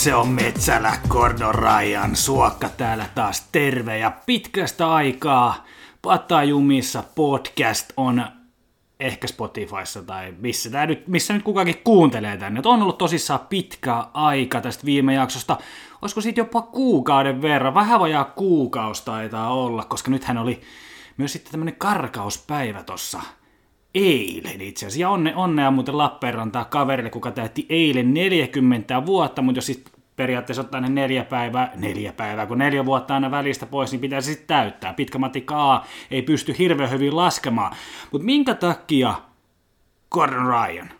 Se on Metsälä Gordon Ryan Suokka täällä taas terve ja pitkästä aikaa Patajumissa podcast on ehkä Spotifyssa tai missä, tää nyt, missä nyt kukakin kuuntelee tänne. On ollut tosissaan pitkä aika tästä viime jaksosta. Olisiko siitä jopa kuukauden verran? Vähän vajaa kuukausi taitaa olla, koska nythän oli myös sitten tämmönen karkauspäivä tossa eilen itse asiassa. Ja onne, onnea muuten Lappeenrantaa kaverille, kuka täytti eilen 40 vuotta, mutta jos siis periaatteessa ottaa ne neljä päivää, neljä päivää, kun neljä vuotta aina välistä pois, niin pitäisi sitten täyttää. Pitkä matikka A ei pysty hirveän hyvin laskemaan. Mutta minkä takia Gordon Ryan?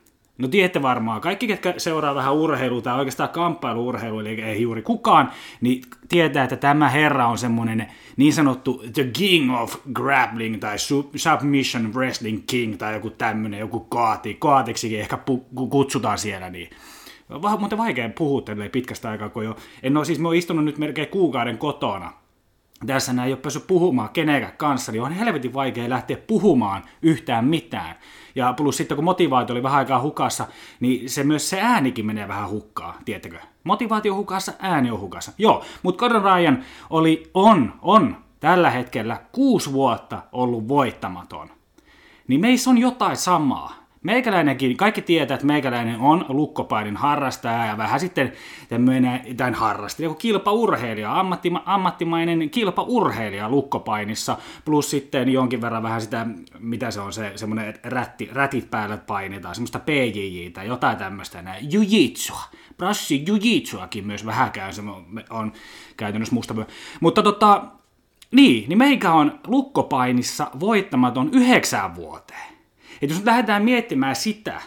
No tiedätte varmaan, kaikki, ketkä seuraa vähän urheilua tai oikeastaan kamppailuurheilua, eli ei juuri kukaan, niin tietää, että tämä herra on semmoinen niin sanottu The King of Grappling tai Submission Wrestling King tai joku tämmöinen, joku kaati, kaatiksikin ehkä pu- kutsutaan siellä, niin. Vähän muuten vaikea puhua pitkästä aikaa, kun jo, en ole siis, mä oon istunut nyt melkein kuukauden kotona, tässä näin ei ole päässyt puhumaan kenenkään kanssa, niin on helvetin vaikea lähteä puhumaan yhtään mitään. Ja plus sitten kun motivaatio oli vähän aikaa hukassa, niin se myös se äänikin menee vähän hukkaa, tiettäkö? Motivaatio hukassa, ääni on hukassa. Joo, mutta Gordon Ryan oli, on, on tällä hetkellä kuusi vuotta ollut voittamaton. Niin meissä on jotain samaa. Meikäläinenkin, kaikki tietää, että meikäläinen on lukkopainin harrastaja ja vähän sitten tämmöinen, tämän harrastaja, joku kilpaurheilija, ammatti, ammattimainen kilpaurheilija lukkopainissa, plus sitten jonkin verran vähän sitä, mitä se on, se semmoinen rätti, rätit päällä painetaan, semmoista PJJ tai jotain tämmöistä, näin, jujitsua, brassi jujitsuakin myös vähän käy, se on, käytännössä musta Mutta tota, niin, niin meikä on lukkopainissa voittamaton yhdeksään vuoteen. Että jos nyt lähdetään miettimään sitä,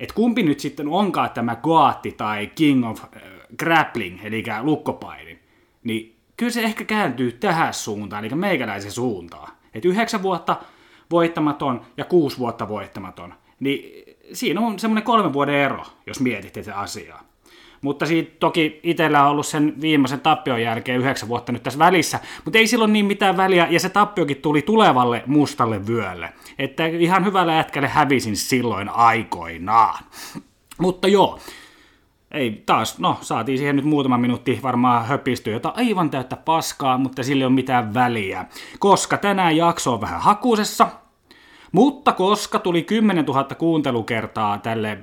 että kumpi nyt sitten onkaan tämä Goatti tai King of äh, Grappling, eli lukkopainin, niin kyllä se ehkä kääntyy tähän suuntaan, eli meikäläisen suuntaan. Että yhdeksän vuotta voittamaton ja kuusi vuotta voittamaton. Niin siinä on semmoinen kolmen vuoden ero, jos mietitte tätä asiaa. Mutta siitä toki itsellä on ollut sen viimeisen tappion jälkeen yhdeksän vuotta nyt tässä välissä, mutta ei silloin niin mitään väliä, ja se tappiokin tuli tulevalle mustalle vyölle. Että ihan hyvällä jätkälle hävisin silloin aikoinaan. Mutta joo, ei taas, no saatiin siihen nyt muutama minuutti varmaan höpistyä jota aivan täyttä paskaa, mutta sillä ei ole mitään väliä. Koska tänään jakso on vähän hakusessa, mutta koska tuli 10 000 kuuntelukertaa tälle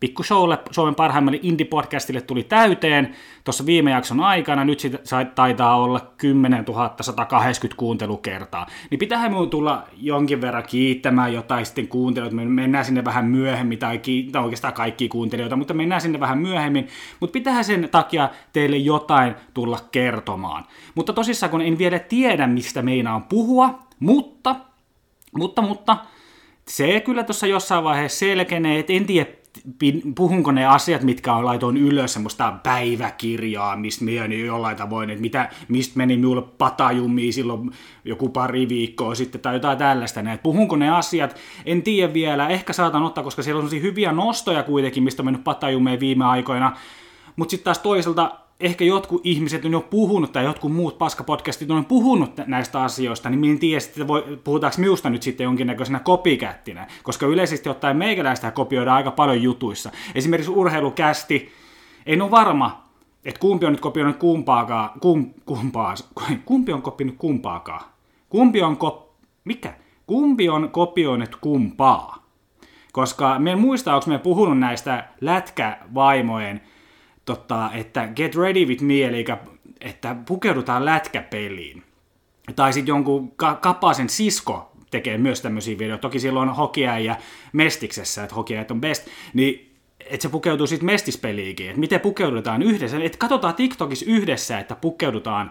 pikkushowlle, Suomen parhaimmalle indie-podcastille tuli täyteen. Tuossa viime jakson aikana, nyt siitä taitaa olla 10 180 kuuntelukertaa, niin pitäähän minun tulla jonkin verran kiittämään jotain sitten kuuntelijoita, me mennään sinne vähän myöhemmin, tai kiittää oikeastaan kaikki kuuntelijoita, mutta mennään sinne vähän myöhemmin, mutta pitäähän sen takia teille jotain tulla kertomaan. Mutta tosissaan, kun en vielä tiedä, mistä meinaan puhua, mutta, mutta, mutta, se kyllä tuossa jossain vaiheessa selkenee, että en tiedä puhunko ne asiat, mitkä on laitoin ylös, semmoista päiväkirjaa, mistä minä niin jollain tavoin, että mitä, mistä meni minulle patajummi silloin joku pari viikkoa sitten tai jotain tällaista. Että puhunko ne asiat, en tiedä vielä, ehkä saatan ottaa, koska siellä on hyviä nostoja kuitenkin, mistä on mennyt patajumeen viime aikoina, mutta sitten taas toisaalta ehkä jotkut ihmiset on jo puhunut tai jotkut muut paskapodcastit on puhunut näistä asioista, niin minä en tiedä, että voi, puhutaanko minusta nyt sitten jonkinnäköisenä kopikättinä, koska yleisesti ottaen meikäläistä kopioidaan aika paljon jutuissa. Esimerkiksi urheilukästi, en ole varma, että kumpi on nyt kopioinut kumpaakaan, kum, kumpaa, kumpi on kopioinut kumpaakaan. Kumpi on kop, mikä? Kumpi on kopioinut kumpaa? Koska me en muista, onko me puhunut näistä lätkävaimojen tota, että get ready with me, eli että pukeudutaan lätkäpeliin. Tai sitten jonkun ka- kapasen sisko tekee myös tämmöisiä videoita. Toki silloin Hokia ja Mestiksessä, että Hokia on best, niin että se pukeutuu sitten mestispeliikin, että miten pukeudutaan yhdessä, että katsotaan TikTokissa yhdessä, että pukeudutaan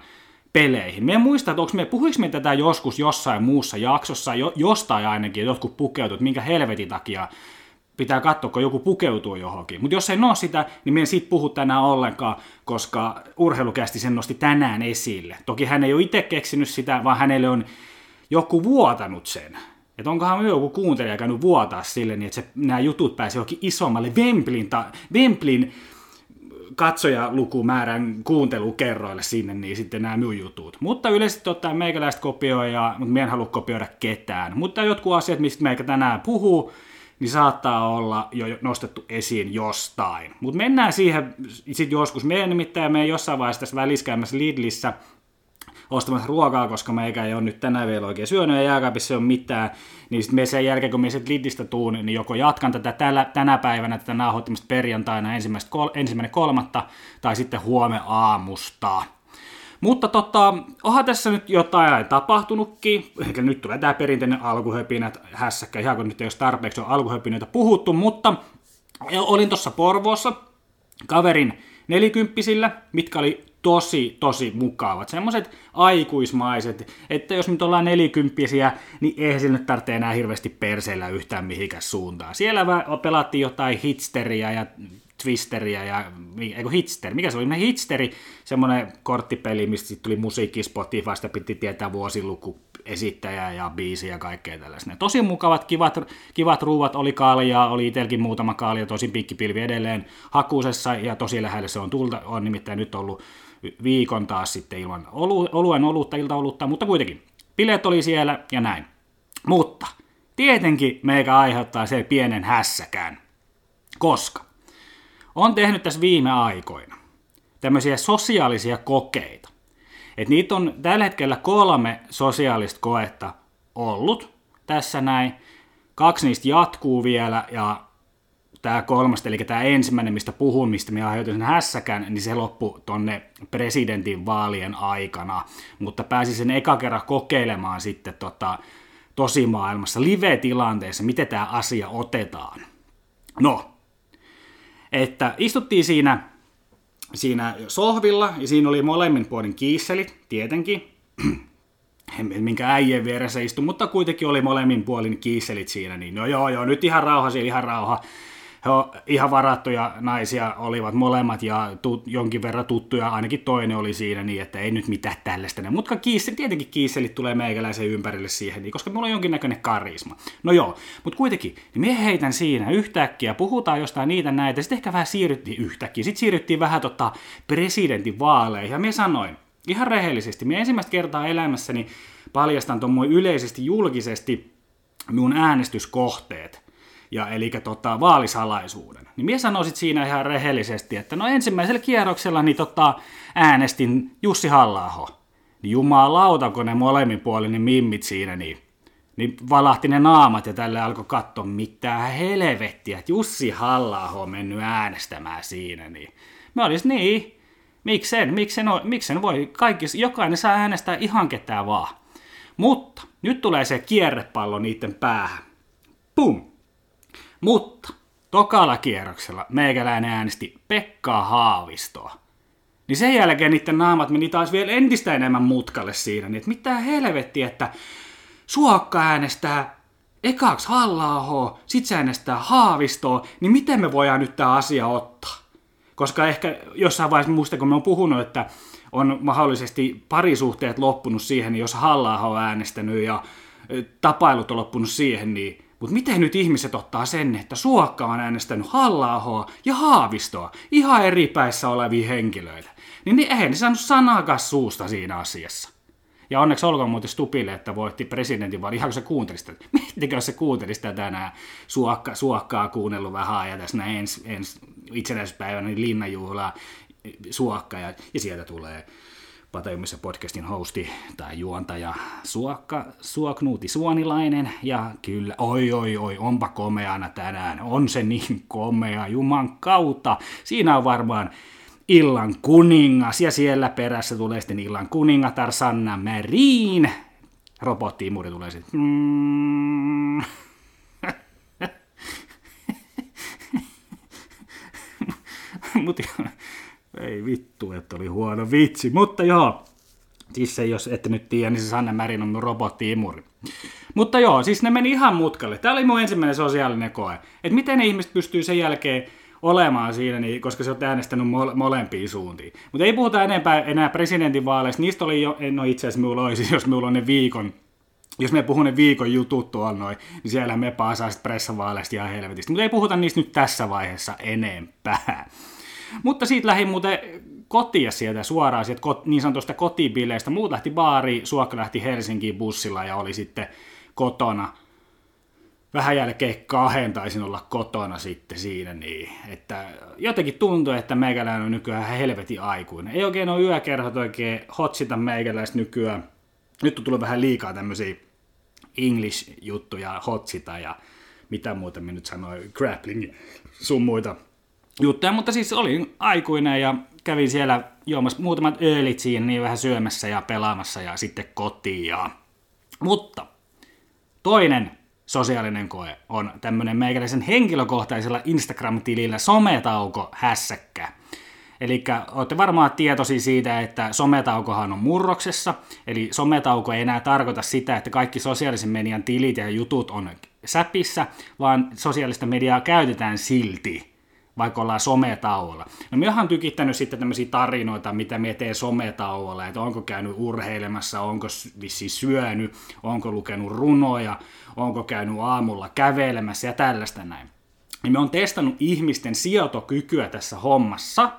peleihin. Me en muista, että me, puhuiko me tätä joskus jossain muussa jaksossa, jo, jostain ainakin, jotkut pukeutut, minkä helvetin takia pitää katsoa, kun joku pukeutuu johonkin. Mutta jos ei ole sitä, niin me en siitä puhu tänään ollenkaan, koska urheilukästi sen nosti tänään esille. Toki hän ei ole itse keksinyt sitä, vaan hänelle on joku vuotanut sen. Että onkohan joku kuuntelija käynyt vuotaa sille, niin että nämä jutut pääsee johonkin isommalle Wemblin, ta, Wemblin katsojalukumäärän kuuntelukerroille sinne, niin sitten nämä minun jutut. Mutta yleisesti ottaen meikäläistä kopioja, mutta minä en halua kopioida ketään. Mutta jotkut asiat, mistä meikä tänään puhuu, niin saattaa olla jo nostettu esiin jostain. Mutta mennään siihen sitten joskus. Me nimittäin me jossain vaiheessa tässä väliskäämässä Lidlissä ostamassa ruokaa, koska meikä ei ole nyt tänään vielä oikein syönyt ja jääkaapissa ei ole mitään, niin sitten me sen jälkeen, kun me sitten Lidlistä tuun, niin joko jatkan tätä tällä, tänä päivänä tätä nauhoittamista perjantaina ensimmäinen kolmatta tai sitten huomenna aamusta. Mutta tota, onhan tässä nyt jotain tapahtunutkin. Eli nyt tulee tämä perinteinen alkuhöpinät hässäkkä, ihan kun nyt ei ole tarpeeksi on alkuhöpinöitä puhuttu, mutta olin tuossa Porvoossa kaverin nelikymppisillä, mitkä oli tosi, tosi mukavat. Semmoiset aikuismaiset, että jos nyt ollaan nelikymppisiä, niin eihän sillä nyt tarvitse enää hirveästi perseillä yhtään mihinkään suuntaan. Siellä pelattiin jotain hitsteriä ja Twisteriä ja, eikö Hitster, mikä se oli, Hitsteri, semmoinen korttipeli, mistä sitten tuli musiikki Spotifysta, piti tietää vuosiluku, esittäjä ja biisi ja kaikkea tällaista. Tosi mukavat, kivat, kivat ruuvat, oli kaljaa, oli itselläkin muutama kalja, tosi pikkipilvi edelleen hakusessa ja tosi lähellä se on tulta, on nimittäin nyt ollut viikon taas sitten ilman olu, oluen olutta, iltaolutta, mutta kuitenkin. Bileet oli siellä ja näin. Mutta tietenkin meikä aiheuttaa se pienen hässäkään, koska on tehnyt tässä viime aikoina tämmöisiä sosiaalisia kokeita. Et niitä on tällä hetkellä kolme sosiaalista koetta ollut tässä näin. Kaksi niistä jatkuu vielä ja tämä kolmasta, eli tämä ensimmäinen, mistä puhun, mistä me aiheutin sen hässäkään, niin se loppui tonne presidentin vaalien aikana, mutta pääsin sen eka kerran kokeilemaan sitten tota, tosimaailmassa live-tilanteessa, miten tämä asia otetaan. No, että istuttiin siinä, siinä sohvilla, ja siinä oli molemmin puolin kiisselit, tietenkin, minkä äijän vieressä istui, mutta kuitenkin oli molemmin puolin kiisselit siinä, niin no joo joo, nyt ihan rauha siellä, ihan rauha he ihan varattuja naisia olivat molemmat ja tu, jonkin verran tuttuja, ainakin toinen oli siinä niin, että ei nyt mitään tällaista. Mutta kiisseli, tietenkin kiisselit tulee meikäläisen ympärille siihen, niin, koska mulla on jonkinnäköinen karisma. No joo, mutta kuitenkin, niin me heitän siinä yhtäkkiä, puhutaan jostain niitä näitä, sitten ehkä vähän siirryttiin yhtäkkiä, sitten siirryttiin vähän tota presidentin vaaleihin, ja me sanoin, ihan rehellisesti, minä ensimmäistä kertaa elämässäni paljastan tuon yleisesti julkisesti mun äänestyskohteet ja eli tota, vaalisalaisuuden. Niin minä sanoisin siinä ihan rehellisesti, että no ensimmäisellä kierroksella niin tota, äänestin Jussi halla Niin jumalauta, kun ne molemmin puolin mimmit siinä, niin, niin valahti ne naamat ja tälle alkoi katsoa, mitä helvettiä, että Jussi halla on mennyt äänestämään siinä. Niin. Mä olis niin, miksen, miksen, miksen voi, kaikki, jokainen saa äänestää ihan ketään vaan. Mutta nyt tulee se kierrepallo niiden päähän. Pum! Mutta tokalla kierroksella meikäläinen äänesti Pekkaa Haavistoa. Niin sen jälkeen niiden naamat meni taas vielä entistä enemmän mutkalle siinä, niin että mitä helvettiä, että Suokka äänestää ekaks halla sit se äänestää Haavistoa, niin miten me voidaan nyt tämä asia ottaa? Koska ehkä jossain vaiheessa muista, kun me on puhunut, että on mahdollisesti parisuhteet loppunut siihen, niin jos halla on äänestänyt ja tapailut on loppunut siihen, niin mutta miten nyt ihmiset ottaa sen, että Suokka on äänestänyt halla ja Haavistoa, ihan eri päissä olevia henkilöitä? Niin, niin eihän ne saanut sanakas suusta siinä asiassa. Ja onneksi olkoon muuten Stupille, että voitti presidentin vaan ihan kun se kuunteli sitä. Miettikö se kuunteli sitä tänään suokka, suokkaa kuunnellut vähän ja tässä näin ens, ens itsenäisyyspäivänä niin linnanjuhlaa suokka ja, ja sieltä tulee Patajumissa podcastin hosti tai juontaja Suokka, Suoknuuti Suonilainen. Ja kyllä, oi oi oi, onpa komeana tänään. On se niin komea, juman kautta. Siinä on varmaan illan kuningas ja siellä perässä tulee sitten illan kuningatar Sanna Marin. Robottiimuri tulee sitten. Mm. Mutta ei vittu, että oli huono vitsi. Mutta joo, siis se, jos ette nyt tiedä, niin se Sanne Märin on robotti-imuri. Mutta joo, siis ne meni ihan mutkalle. Tämä oli mun ensimmäinen sosiaalinen koe. Että miten ne ihmiset pystyy sen jälkeen olemaan siinä, niin, koska se on äänestänyt mole- molempiin suuntiin. Mutta ei puhuta enempää enää presidentinvaaleista. Niistä oli jo, no itse asiassa minulla olisi, jos minulla on ne viikon jos me puhun ne viikon jutut tuolla noin, niin siellä me paasaa sitten pressavaaleista ihan helvetistä. Mutta ei puhuta niistä nyt tässä vaiheessa enempää. Mutta siitä lähdin muuten kotia sieltä suoraan sieltä niin sanotusta kotibileistä. Muut lähti baariin, Suokka lähti Helsinkiin bussilla ja oli sitten kotona. vähän jälkeen kahden taisin olla kotona sitten siinä, niin että jotenkin tuntuu, että meikäläinen on nykyään helvetin aikuinen. Ei oikein ole yökerhot oikein hotsita meikäläistä nykyään. Nyt on tullut vähän liikaa tämmöisiä English-juttuja, hotsita ja mitä muuta me nyt sanoin, grappling sun muita juttuja, mutta siis olin aikuinen ja kävin siellä juomassa muutamat öölit siinä, niin vähän syömässä ja pelaamassa ja sitten kotiin. Ja... Mutta toinen sosiaalinen koe on tämmöinen meikäläisen henkilökohtaisella Instagram-tilillä sometauko hässäkkä. Eli olette varmaan tietoisia siitä, että sometaukohan on murroksessa, eli sometauko ei enää tarkoita sitä, että kaikki sosiaalisen median tilit ja jutut on säpissä, vaan sosiaalista mediaa käytetään silti vaikka ollaan sometauolla. No minä olen tykittänyt sitten tämmöisiä tarinoita, mitä me teen sometauolla, että onko käynyt urheilemassa, onko vissi syönyt, onko lukenut runoja, onko käynyt aamulla kävelemässä ja tällaista näin. Ja me on testannut ihmisten sijoitokykyä tässä hommassa,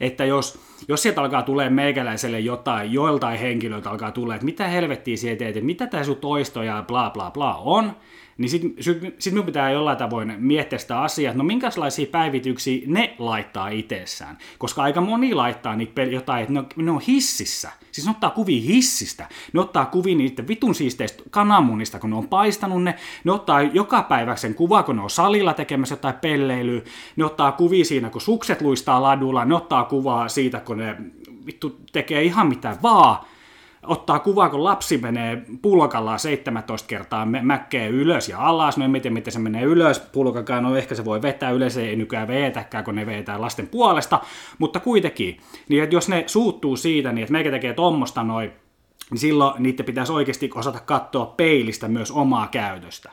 että jos, jos sieltä alkaa tulee meikäläiselle jotain, joiltain henkilöiltä alkaa tulla, että mitä helvettiä sieltä teet, että mitä tämä sun toisto ja bla bla bla on, niin sitten sit minun pitää jollain tavoin miettiä sitä asiaa, että no minkälaisia päivityksiä ne laittaa itsessään. Koska aika moni laittaa niitä jotain, että ne on, ne on hississä. Siis ne ottaa kuvia hissistä. Ne ottaa kuvia niiden vitun siisteistä kananmunista, kun ne on paistanut ne. Ne ottaa joka päivä sen kuva, kun ne on salilla tekemässä jotain pelleilyä. Ne ottaa kuvia siinä, kun sukset luistaa ladulla. Ne ottaa kuvaa siitä, kun ne vittu tekee ihan mitä vaan ottaa kuvaa, kun lapsi menee pulkallaan 17 kertaa mäkkeen ylös ja alas. No en tiedä, miten se menee ylös pulkakaan, no ehkä se voi vetää ylös, ei nykyään veetäkään, kun ne vetää lasten puolesta, mutta kuitenkin, niin että jos ne suuttuu siitä, niin että meikä tekee tuommoista noin, niin silloin niiden pitäisi oikeasti osata katsoa peilistä myös omaa käytöstä.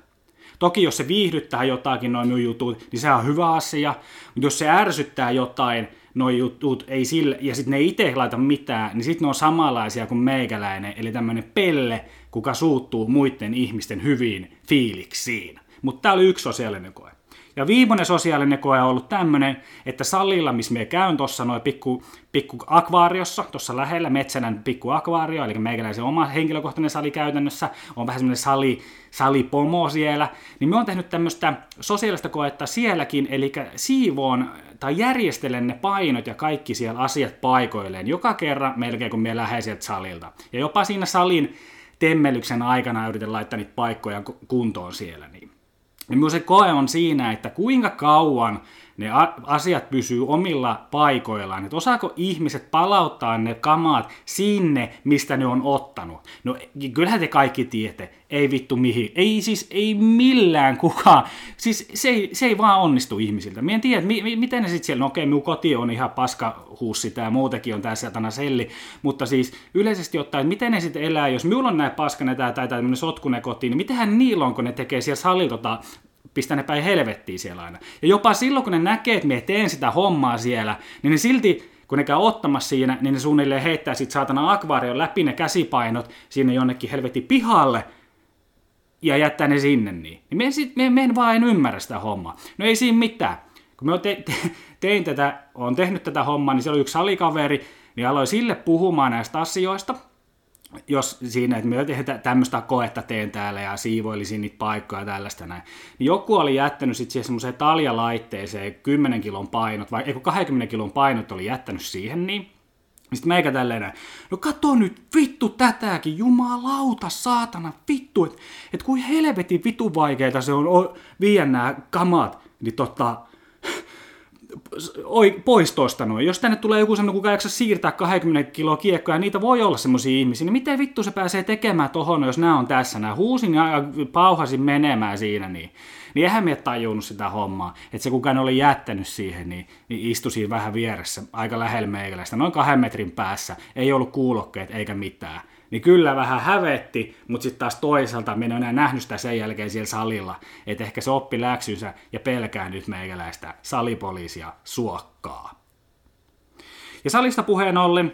Toki jos se viihdyttää jotakin noin jutut, niin se on hyvä asia, mutta jos se ärsyttää jotain, noi jutut ei sille, ja sitten ne itse laita mitään, niin sitten ne on samanlaisia kuin meikäläinen, eli tämmöinen pelle, kuka suuttuu muiden ihmisten hyviin fiiliksiin. Mutta tämä oli yksi sosiaalinen koe. Ja viimeinen sosiaalinen koe on ollut tämmöinen, että salilla, missä me käyn tuossa noin pikku, pikku akvaariossa, tuossa lähellä Metsänän pikku akvaario, eli meikäläisen oma henkilökohtainen sali käytännössä, on vähän semmoinen sali, salipomo siellä, niin me on tehnyt tämmöistä sosiaalista koetta sielläkin, eli siivoon tai järjestelen ne painot ja kaikki siellä asiat paikoilleen joka kerran melkein kun me lähden sieltä salilta. Ja jopa siinä salin temmelyksen aikana yritän laittaa niitä paikkoja kuntoon siellä. Niin. Ja se koe on siinä, että kuinka kauan ne asiat pysyy omilla paikoillaan, että osaako ihmiset palauttaa ne kamaat sinne, mistä ne on ottanut. No kyllähän te kaikki tiedätte, ei vittu mihin, ei siis ei millään kukaan, siis se ei, se ei vaan onnistu ihmisiltä. Mie en tiedä, mi, mi, miten ne sitten siellä, no okei, minun koti on ihan paskahuussi, tämä muutenkin on tässä satana selli, mutta siis yleisesti ottaen, miten ne sitten elää, jos minulla on näin paskane tai, tämmöinen sotkune kotiin, niin mitähän niillä on, kun ne tekee siellä salilta pistä ne päin helvettiin siellä aina. Ja jopa silloin, kun ne näkee, että me teen sitä hommaa siellä, niin ne silti, kun ne käy ottamassa siinä, niin ne suunnilleen heittää sit saatana akvaarion läpi ne käsipainot sinne jonnekin helvetti pihalle, ja jättää ne sinne niin. Niin me, sit, me, me en vaan en ymmärrä sitä hommaa. No ei siinä mitään. Kun mä te, te, tein tätä, olen tehnyt tätä hommaa, niin siellä oli yksi salikaveri, niin aloin sille puhumaan näistä asioista – jos siinä, että me tämmöistä koetta teen täällä ja siivoilisin niitä paikkoja ja tällaista näin, niin joku oli jättänyt sitten siihen semmoiseen taljalaitteeseen 10 kilon painot, vai eikö 20 kilon painot oli jättänyt siihen niin, sitten meikä tälleen näin, no kato nyt vittu tätäkin, jumalauta, saatana, vittu, että et kuin helvetin vitu vaikeita se on viiä nämä kamat, niin oi, pois tosta noin. Jos tänne tulee joku semmoinen, kuka jaksa siirtää 20 kiloa kiekkoa, ja niitä voi olla semmoisia ihmisiä, niin miten vittu se pääsee tekemään tohon, jos nämä on tässä? Nämä huusin ja pauhasin menemään siinä, niin, niin eihän me tajunnut sitä hommaa. Että se kukaan oli jättänyt siihen, niin, niin istui siinä vähän vieressä, aika lähellä meikäläistä, noin kahden metrin päässä. Ei ollut kuulokkeet eikä mitään niin kyllä vähän hävetti, mutta sitten taas toisaalta minä en enää nähnyt sitä sen jälkeen siellä salilla, että ehkä se oppi läksynsä ja pelkää nyt meikäläistä salipoliisia suokkaa. Ja salista puheen ollen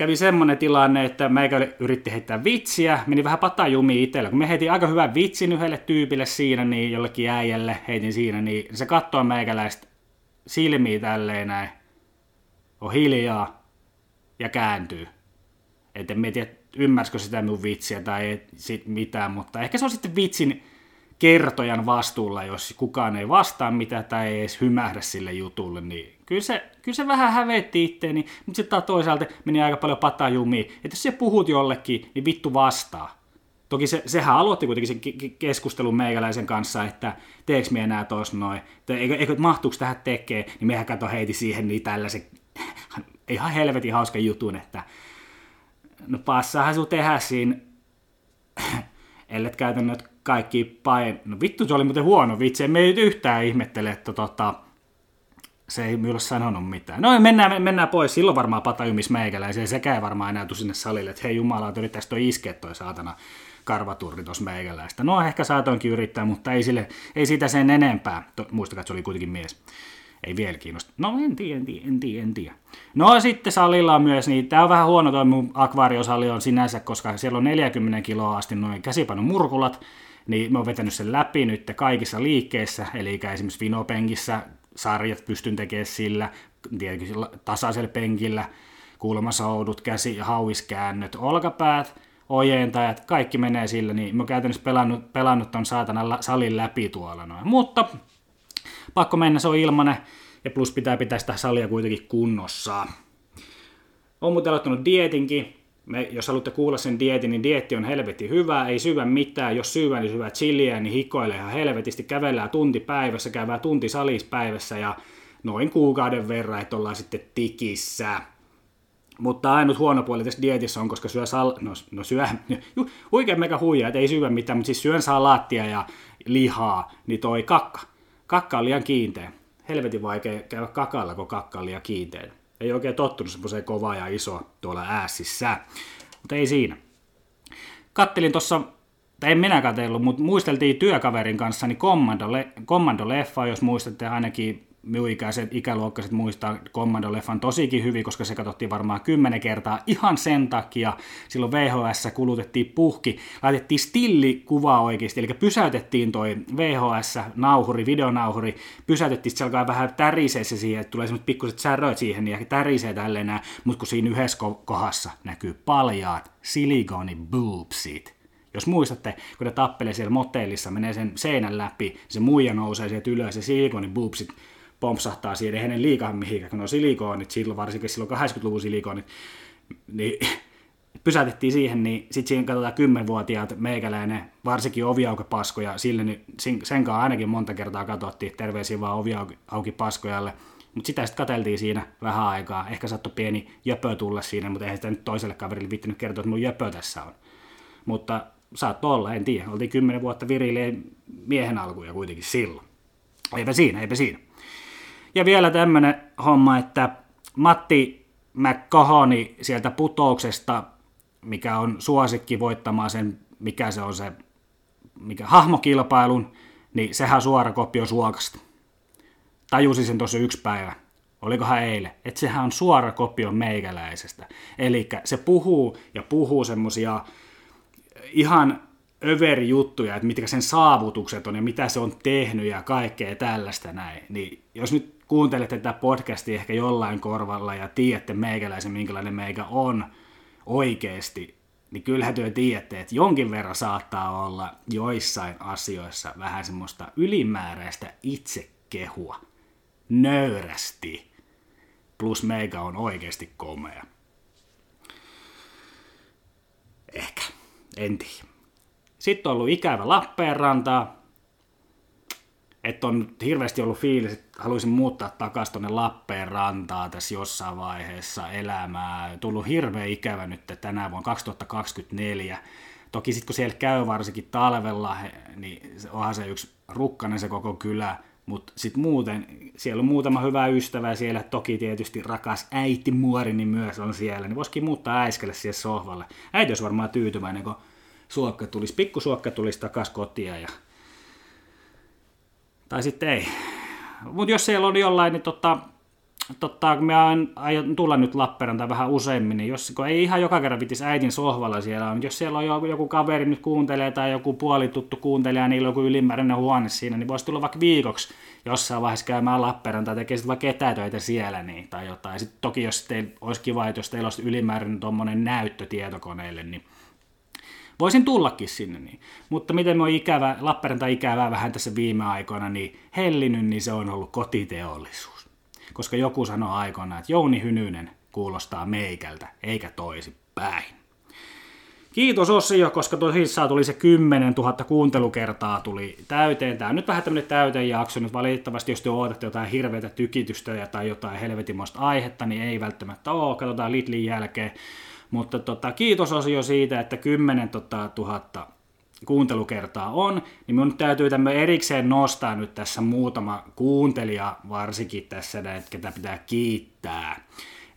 kävi semmonen tilanne, että meikä yritti heittää vitsiä, meni vähän patajumi itsellä. Kun me heitin aika hyvän vitsin yhdelle tyypille siinä, niin jollekin äijälle heitin siinä, niin se katsoi meikäläistä silmiä tälleen näin, on hiljaa ja kääntyy. Et en tiedä, ymmärsikö sitä mun vitsiä tai ei sit mitään, mutta ehkä se on sitten vitsin kertojan vastuulla, jos kukaan ei vastaa mitään tai ei edes hymähdä sille jutulle, niin kyllä se, kyllä se vähän hävetti itteeni, mutta sitten toisaalta meni aika paljon patajumiin, että jos sä puhut jollekin, niin vittu vastaa. Toki se, sehän aloitti kuitenkin sen keskustelun meikäläisen kanssa, että teeks me enää tos noin, eikö, eikö mahtuuko tähän tekee, niin mehän kato heiti siihen niin tällaisen ihan helvetin hauska jutun, että no passaahan sun tehdä siinä, ellet käytä nyt kaikki pain... No vittu, se oli muuten huono vitsi, me ei yhtään ihmettele, että tota, se ei minulle sanonut mitään. No mennään, mennään pois, silloin varmaan patajumis meikäläisiä, sekä ei varmaan enää sinne salille, että hei jumala, yrittäisi toi iskeä toi saatana karvaturri tuossa meikäläistä. No ehkä saatoinkin yrittää, mutta ei, sille, ei siitä sen enempää. To, muistakaa, että se oli kuitenkin mies. Ei vielä kiinnosta. No en tiedä, en tiedä, en tiedä, en tiedä. No sitten salilla on myös, niin tämä on vähän huono toi mun akvaariosali on sinänsä, koska siellä on 40 kiloa asti noin käsipanon murkulat, niin mä oon vetänyt sen läpi nyt kaikissa liikkeissä, eli esimerkiksi vinopenkissä sarjat pystyn tekemään sillä, tietenkin tasaisella penkillä, kulmasoudut, käsi- hauiskäännöt, olkapäät, ojentajat, kaikki menee sillä, niin mä oon käytännössä pelannut, pelannut ton saatana salin läpi tuolla noin. Mutta pakko mennä, se on ilmanen, ja plus pitää pitää sitä salia kuitenkin kunnossa. Oon muuten aloittanut dietinkin, me, jos haluatte kuulla sen dietin, niin dietti on helvetti hyvä, ei syvä mitään, jos syvä, niin syvä chiliä, niin hikoilee ihan helvetisti, kävellään tunti päivässä, käydään tunti salis päivässä ja noin kuukauden verran, että ollaan sitten tikissä. Mutta ainut huono puoli tässä dietissä on, koska syö sal... No, no syö... Huikea mega huija, että ei syö mitään, mutta siis syön salaattia ja lihaa, niin toi kakka. Kakka on liian kiinteä. Helvetin vaikea käydä kakalla, kun kakka on liian kiinteä. Ei oikein tottunut semmoiseen kovaa ja iso tuolla äässissä. Mutta ei siinä. Kattelin tuossa, tai en minä katsellut, mutta muisteltiin työkaverin kanssa niin Commando-leffa, jos muistatte ainakin minun ikäiset ikäluokkaiset muistaa Commando-leffan tosikin hyvin, koska se katsottiin varmaan kymmenen kertaa ihan sen takia. Silloin VHS kulutettiin puhki, laitettiin stilli kuva oikeasti, eli pysäytettiin toi VHS-nauhuri, videonauhuri, pysäytettiin, se alkaa vähän tärisee se siihen, että tulee semmoiset pikkuset säröt siihen ja tärisee tälleen nää, mutta kun siinä yhdessä kohdassa näkyy paljaat silikoni boobsit, jos muistatte, kun ne tappelee siellä motellissa, menee sen seinän läpi, se muija nousee sieltä ylös ja silikoni boobsit pompsahtaa siihen, ei hänen liikaa mihinkään, kun ne on silikoonit, silloin varsinkin silloin 80-luvun silikoonit, niin pysäytettiin siihen, niin sitten siinä katsotaan kymmenvuotiaat meikäläinen, varsinkin oviaukepaskoja, sille niin sen kanssa ainakin monta kertaa katsottiin, terveisiä vaan oviauki paskojalle, mutta sitä sitten katseltiin siinä vähän aikaa, ehkä saattoi pieni jöpö tulla siinä, mutta eihän sitä nyt toiselle kaverille viittinyt kertoa, että mun jöpö tässä on. Mutta saattoi olla, en tiedä, oltiin kymmenen vuotta virilleen miehen alkuja kuitenkin silloin. Eipä siinä, eipä siinä. Ja vielä tämmönen homma, että Matti McCahoni sieltä putouksesta, mikä on suosikki voittamaan sen, mikä se on se mikä, hahmokilpailun, niin sehän suora kopio suokasta. Tajusin sen tuossa yksi päivä. Olikohan eilen? Että sehän on suora kopio meikäläisestä. Eli se puhuu ja puhuu semmosia ihan överi juttuja, että mitkä sen saavutukset on ja mitä se on tehnyt ja kaikkea tällaista näin. Niin jos nyt kuuntelette tätä podcastia ehkä jollain korvalla ja tiedätte meikäläisen, minkälainen meikä on oikeasti, niin kyllähän työ tiedätte, että jonkin verran saattaa olla joissain asioissa vähän semmoista ylimääräistä itsekehua. Nöyrästi. Plus meikä on oikeasti komea. Ehkä. En tiedä. Sitten on ollut ikävä Lappeenrantaa, että on hirveästi ollut fiilis, että haluaisin muuttaa takaisin tuonne Lappeenrantaa tässä jossain vaiheessa elämää. Tullut hirveä ikävä nyt tänä vuonna 2024. Toki sitten kun siellä käy varsinkin talvella, niin onhan se yksi rukkanen se koko kylä, mutta sitten muuten, siellä on muutama hyvä ystävä siellä, toki tietysti rakas äiti Muorini myös on siellä, niin voisikin muuttaa äiskelle siihen sohvalle. Äiti olisi varmaan tyytyväinen, kun suokka tulisi, pikkusuokka tulisi takaisin kotiin ja tai sitten ei. Mutta jos siellä on jollain, niin tota, totta, kun me aion tulla nyt Lappeenrantaan vähän useammin, niin jos, kun ei ihan joka kerran vitisi äitin sohvalla siellä on, jos siellä on joku, joku kaveri nyt kuuntelee tai joku puolituttu kuuntelija, niin niillä on joku ylimääräinen huone siinä, niin voisi tulla vaikka viikoksi jossain vaiheessa käymään Lappeenrantaan, tekee sitten vaikka etätöitä siellä niin, tai jotain. Sitten toki jos teillä olisi kiva, että jos teillä olisi ylimääräinen tuommoinen näyttö tietokoneelle, niin voisin tullakin sinne. Niin. Mutta miten me on ikävä, Lappeenranta ikävää vähän tässä viime aikoina, niin hellinyt, niin se on ollut kotiteollisuus. Koska joku sanoi aikoina, että Jouni Hynynen kuulostaa meikältä, eikä toisi päin. Kiitos Osio, koska tosissaan tuli se 10 000 kuuntelukertaa tuli täyteen. Tämä on nyt vähän tämmöinen täytejakso. Nyt valitettavasti, jos te odotatte jotain hirveätä tykitystä tai jotain helvetimoista aihetta, niin ei välttämättä ole. Katsotaan Lidlin jälkeen. Mutta tota, kiitos osio siitä, että 10 tota, 000 kuuntelukertaa on, niin minun täytyy tämä erikseen nostaa nyt tässä muutama kuuntelija, varsinkin tässä näitä, ketä pitää kiittää.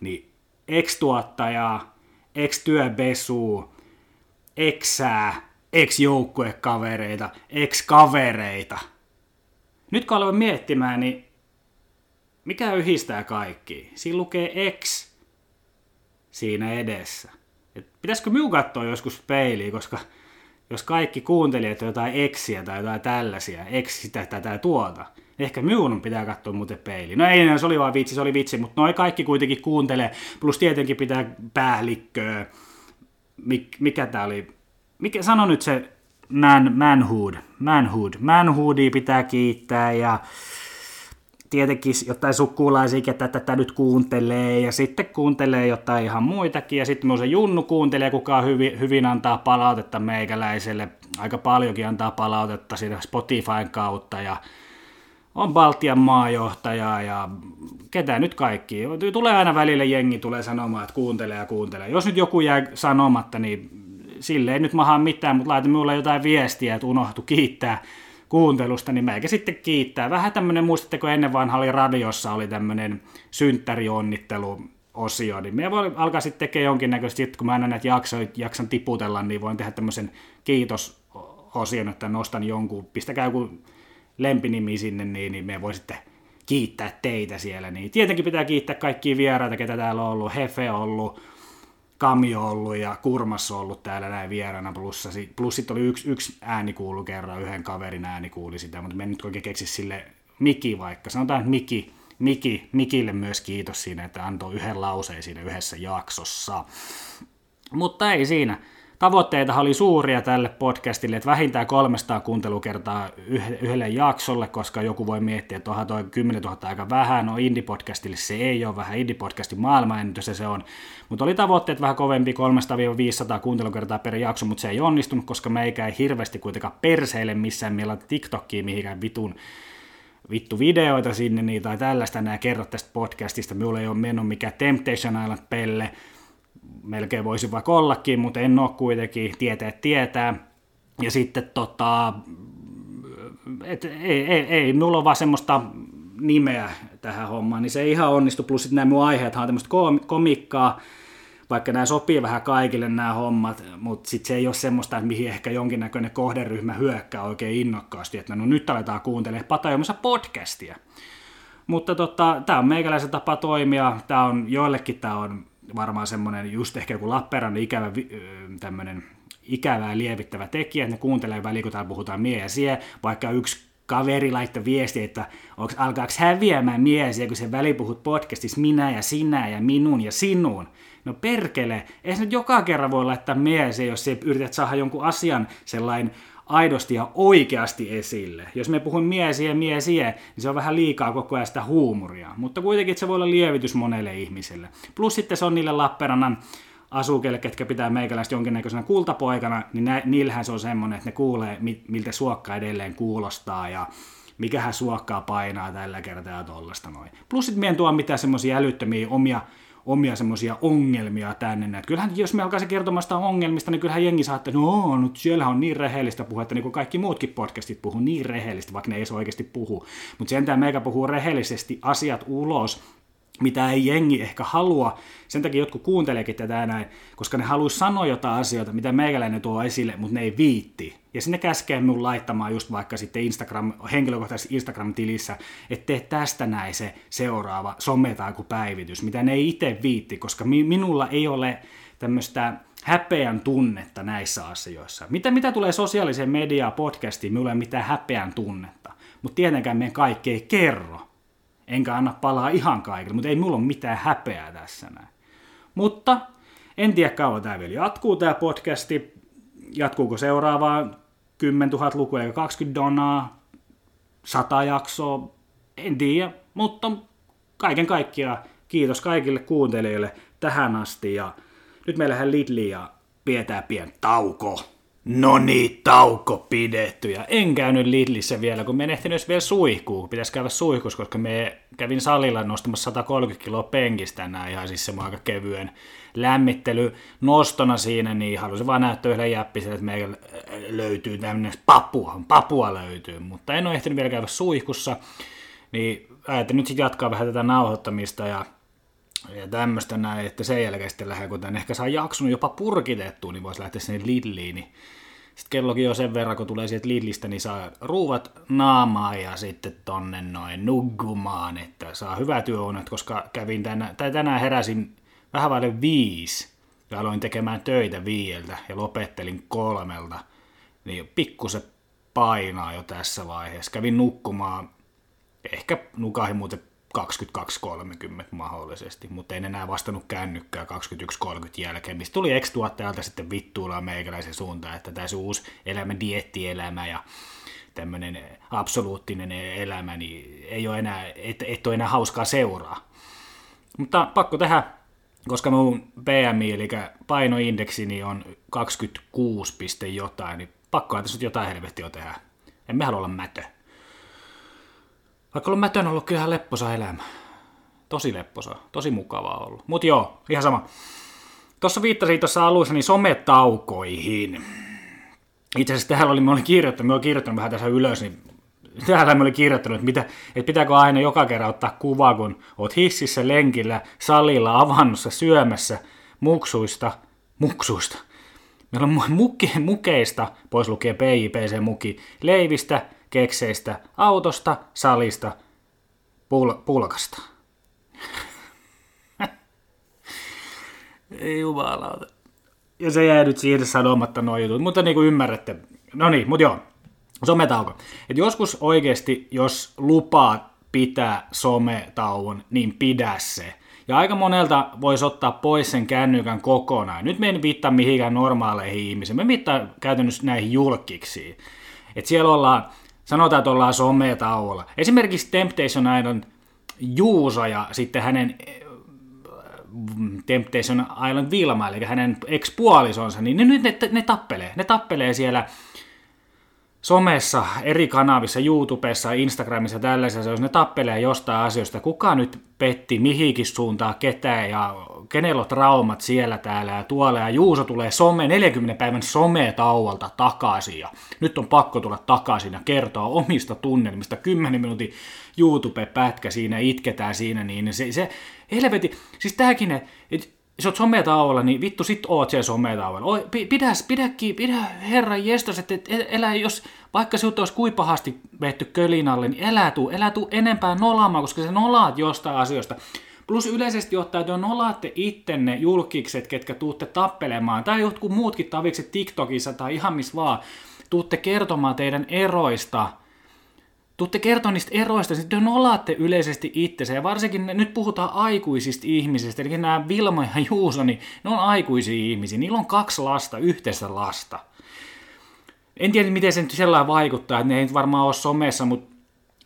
Niin ex-tuottaja, ex-työbesu, eksää, ex-joukkuekavereita, ex-kavereita. Nyt kun aloin miettimään, niin mikä yhdistää kaikki? Siinä lukee ex siinä edessä. Et pitäisikö minun katsoa joskus peiliin, koska jos kaikki kuuntelijat on jotain eksiä tai jotain tällaisia, eksi sitä tätä tuota, ehkä minun pitää katsoa muuten peiliin. No ei, se oli vaan vitsi, se oli vitsi, mutta noi kaikki kuitenkin kuuntelee, plus tietenkin pitää päällikköä, Mik, mikä tää oli, mikä, sano nyt se man, manhood, manhood, manhoodia pitää kiittää ja tietenkin jotain sukulaisia, ketä tätä nyt kuuntelee, ja sitten kuuntelee jotain ihan muitakin, ja sitten se Junnu kuuntelee, kuka hyvin, hyvin antaa palautetta meikäläiselle, aika paljonkin antaa palautetta siinä Spotifyn kautta, ja on Baltian maajohtaja ja ketä nyt kaikki. Tulee aina välillä jengi tulee sanomaan, että kuuntelee ja kuuntelee. Jos nyt joku jää sanomatta, niin sille ei nyt maha mitään, mutta laita minulle jotain viestiä, että unohtu kiittää kuuntelusta, niin meikä sitten kiittää. Vähän tämmöinen, muistatteko ennen vanha oli radiossa, oli tämmöinen synttärionnitteluosio, osio, niin me voi alkaa sitten tekemään jonkinnäköisesti, kun mä aina näitä jaksoja jaksan tiputella, niin voin tehdä tämmöisen kiitososion, että nostan jonkun, pistäkää joku lempinimi sinne, niin, niin me voi sitten kiittää teitä siellä. Niin tietenkin pitää kiittää kaikkia vieraita, ketä täällä on ollut, Hefe on ollut, Kamio ollut ja Kurmas on ollut täällä näin vieraana, plus, plus sitten oli yksi, yksi ääni kuulu kerran, yhden kaverin ääni kuuli sitä, mutta me nyt oikein keksi sille Miki vaikka, sanotaan, että Miki, Miki, Mikille myös kiitos siinä, että antoi yhden lauseen siinä yhdessä jaksossa. Mutta ei siinä tavoitteita oli suuria tälle podcastille, että vähintään 300 kuuntelukertaa yhdelle jaksolle, koska joku voi miettiä, että onhan toi 10 000 aika vähän, no indie-podcastille se ei ole vähän, indie-podcastin maailmanennätys se on, mutta oli tavoitteet vähän kovempi 300-500 kuuntelukertaa per jakso, mutta se ei onnistunut, koska meikä ei hirveästi kuitenkaan perseille missään. Mielellä TikTokiin mihinkään vitun vittu videoita sinne niin, tai tällaista. Nämä kerrot tästä podcastista. Minulla ei ole mennyt mikään Temptation Island pelle, melkein voisi vaikka ollakin, mutta en ole kuitenkin, tietää tietää. Ja sitten tota, et, ei, ei, ei, mulla on vaan semmoista nimeä tähän hommaan, niin se ei ihan onnistu, plus sitten nämä mun aiheethan on tämmöistä komikkaa, vaikka nämä sopii vähän kaikille nämä hommat, mutta sitten se ei ole semmoista, että mihin ehkä jonkinnäköinen kohderyhmä hyökkää oikein innokkaasti, että no nyt aletaan kuuntelemaan Patajomassa podcastia. Mutta tota, tämä on meikäläisen tapa toimia, tämä on joillekin tämä on varmaan semmoinen just ehkä joku Lappeenrannan ikävä tämmöinen ikävää lievittävä tekijä, että ne kuuntelee väliin, kun täällä puhutaan miesiä, vaikka yksi kaveri laittoi viesti, että onks, alkaako häviämään miesiä, kun se väli puhut podcastissa minä ja sinä ja minun ja sinun. No perkele, ei se nyt joka kerran voi laittaa miesiä, jos se yrität saada jonkun asian sellainen aidosti ja oikeasti esille. Jos me puhun miesiä miesiä, niin se on vähän liikaa koko ajan sitä huumoria. Mutta kuitenkin se voi olla lievitys monelle ihmiselle. Plus sitten se on niille Lappeenrannan asukeille, ketkä pitää meikäläistä jonkinnäköisenä kultapoikana, niin nä, niillähän se on semmoinen, että ne kuulee, miltä suokka edelleen kuulostaa ja mikähän suokkaa painaa tällä kertaa ja tollasta noin. Plus sitten meidän tuo mitään semmoisia älyttömiä omia omia semmoisia ongelmia tänne. Et kyllähän jos me alkaisi kertomaan sitä ongelmista, niin kyllähän jengi saattaa, no nyt siellä on niin rehellistä puhetta, niin kuin kaikki muutkin podcastit puhuu niin rehellisesti, vaikka ne ei oikeasti puhu. Mutta sentään meikä puhuu rehellisesti asiat ulos, mitä ei jengi ehkä halua. Sen takia jotkut kuunteleekin tätä näin, koska ne haluaisi sanoa jotain asioita, mitä meikäläinen tuo esille, mutta ne ei viitti. Ja sinne käskee minun laittamaan just vaikka sitten Instagram, henkilökohtaisessa Instagram-tilissä, että tee tästä näin se seuraava some tai päivitys, mitä ne ei itse viitti, koska mi- minulla ei ole tämmöistä häpeän tunnetta näissä asioissa. Mitä, mitä tulee sosiaaliseen mediaan, podcastiin, minulla ei ole mitään häpeän tunnetta. Mutta tietenkään meidän kaikki ei kerro. Enkä anna palaa ihan kaikille, mutta ei mulla ole mitään häpeää tässä näin. Mutta en tiedä kauan tämä vielä jatkuu tämä podcasti. Jatkuuko seuraavaan 10 000 lukua eikä 20 donaa, 100 jaksoa, en tiedä. Mutta kaiken kaikkiaan kiitos kaikille kuuntelijoille tähän asti ja nyt meillähän Lidli ja pidetään tauko. No niin, tauko pidetty. Ja en käynyt Lidlissä vielä, kun me en ehtinyt vielä suihkuun. Pitäisi käydä suihkus, koska me kävin salilla nostamassa 130 kiloa penkistä näin ihan siis semmoinen aika kevyen lämmittely nostona siinä, niin halusin vaan näyttää yhden jäppiselle, että meillä löytyy tämmöinen papua, papua löytyy, mutta en ole ehtinyt vielä käydä suihkussa, niin ajattelin nyt sitten jatkaa vähän tätä nauhoittamista ja ja tämmöistä näin, että sen jälkeen sitten lähden, kun tämän ehkä saa jakson jopa purkitettua, niin voisi lähteä sinne Lidliin, niin sitten kellokin jo sen verran, kun tulee sieltä Lidlistä, niin saa ruuvat naamaa ja sitten tonne noin nuggumaan, että saa hyvää työunet, koska kävin tänään, tai tänään heräsin vähän vaille viisi ja aloin tekemään töitä viieltä ja lopettelin kolmelta, niin pikkusen painaa jo tässä vaiheessa. Kävin nukkumaan, ehkä nukahin muuten 22.30 mahdollisesti, mutta en enää vastannut kännykkää 21.30 jälkeen, mistä tuli ex-tuottajalta sitten vittuilla meikäläisen suuntaan, että tässä uusi elämä, diettielämä ja tämmöinen absoluuttinen elämä, niin ei ole enää, et, et ole enää hauskaa seuraa. Mutta pakko tehdä, koska mun BMI, eli painoindeksini on 26, jotain, niin pakko tässä jotain helvettiä tehdä. Emme halua olla mätö. Vaikka ollut mätön ollut kyllä lepposa elämä. Tosi lepposa, tosi mukavaa ollut. Mut joo, ihan sama. Tuossa viittasin tuossa alussa niin sometaukoihin. Itse asiassa täällä oli, mä olin kirjoittanut, mä olin kirjoittanut vähän tässä ylös, niin täällä mä olin kirjoittanut, että, mitä, että pitääkö aina joka kerran ottaa kuva, kun oot hississä, lenkillä, salilla, avannossa, syömässä, muksuista, muksuista. Meillä on mukke, mukeista, pois lukee PIPC-muki, leivistä, kekseistä, autosta, salista, pul- pulkasta. Ei jumalauta. Ja se jää nyt siihen sanomatta nuo jutut, mutta niin kuin ymmärrätte. No niin, mutta joo, sometauko. Et joskus oikeasti, jos lupaa pitää sometauon, niin pidä se. Ja aika monelta voisi ottaa pois sen kännykän kokonaan. Nyt me en viittaa mihinkään normaaleihin ihmisiin, me viittaa käytännössä näihin julkiksiin. Et siellä ollaan sanotaan, että ollaan sometauolla. Esimerkiksi Temptation Island Juuso ja sitten hänen äh, Temptation Island Vilma, eli hänen ex-puolisonsa, niin ne, ne, ne tappelee. Ne tappelee siellä somessa, eri kanavissa, YouTubessa, Instagramissa tällaisessa, jos ne tappelee jostain asioista, kuka nyt petti mihinkin suuntaan ketään ja kenellä on traumat siellä täällä ja tuolla ja Juuso tulee some, 40 päivän sometauolta takaisin ja nyt on pakko tulla takaisin ja kertoa omista tunnelmista, 10 minuutin YouTube-pätkä siinä, itketään siinä, niin se, se helveti, siis tämäkin, että jos oot sometauolla, niin vittu sit oot siellä sometauolla. Pidä, pidä, pidä herra jestas, että et, elä, jos vaikka sinut olisi kuin pahasti vetty kölinalle, niin elää tuu, elää tuu enempää nolaamaan, koska se nolaat jostain asioista. Plus yleisesti ottaen, että nolaatte ittenne julkikset, ketkä tuutte tappelemaan, tai jotkut muutkin tavikset TikTokissa tai ihan missä vaan, tuutte kertomaan teidän eroista, tuutte kertoa niistä eroista, sitten nolaatte yleisesti itsensä, ja varsinkin nyt puhutaan aikuisista ihmisistä, eli nämä Vilma ja Juuso, niin ne on aikuisia ihmisiä, niillä on kaksi lasta, yhteistä lasta. En tiedä, miten se nyt sellainen vaikuttaa, että ne ei varmaan ole somessa, mutta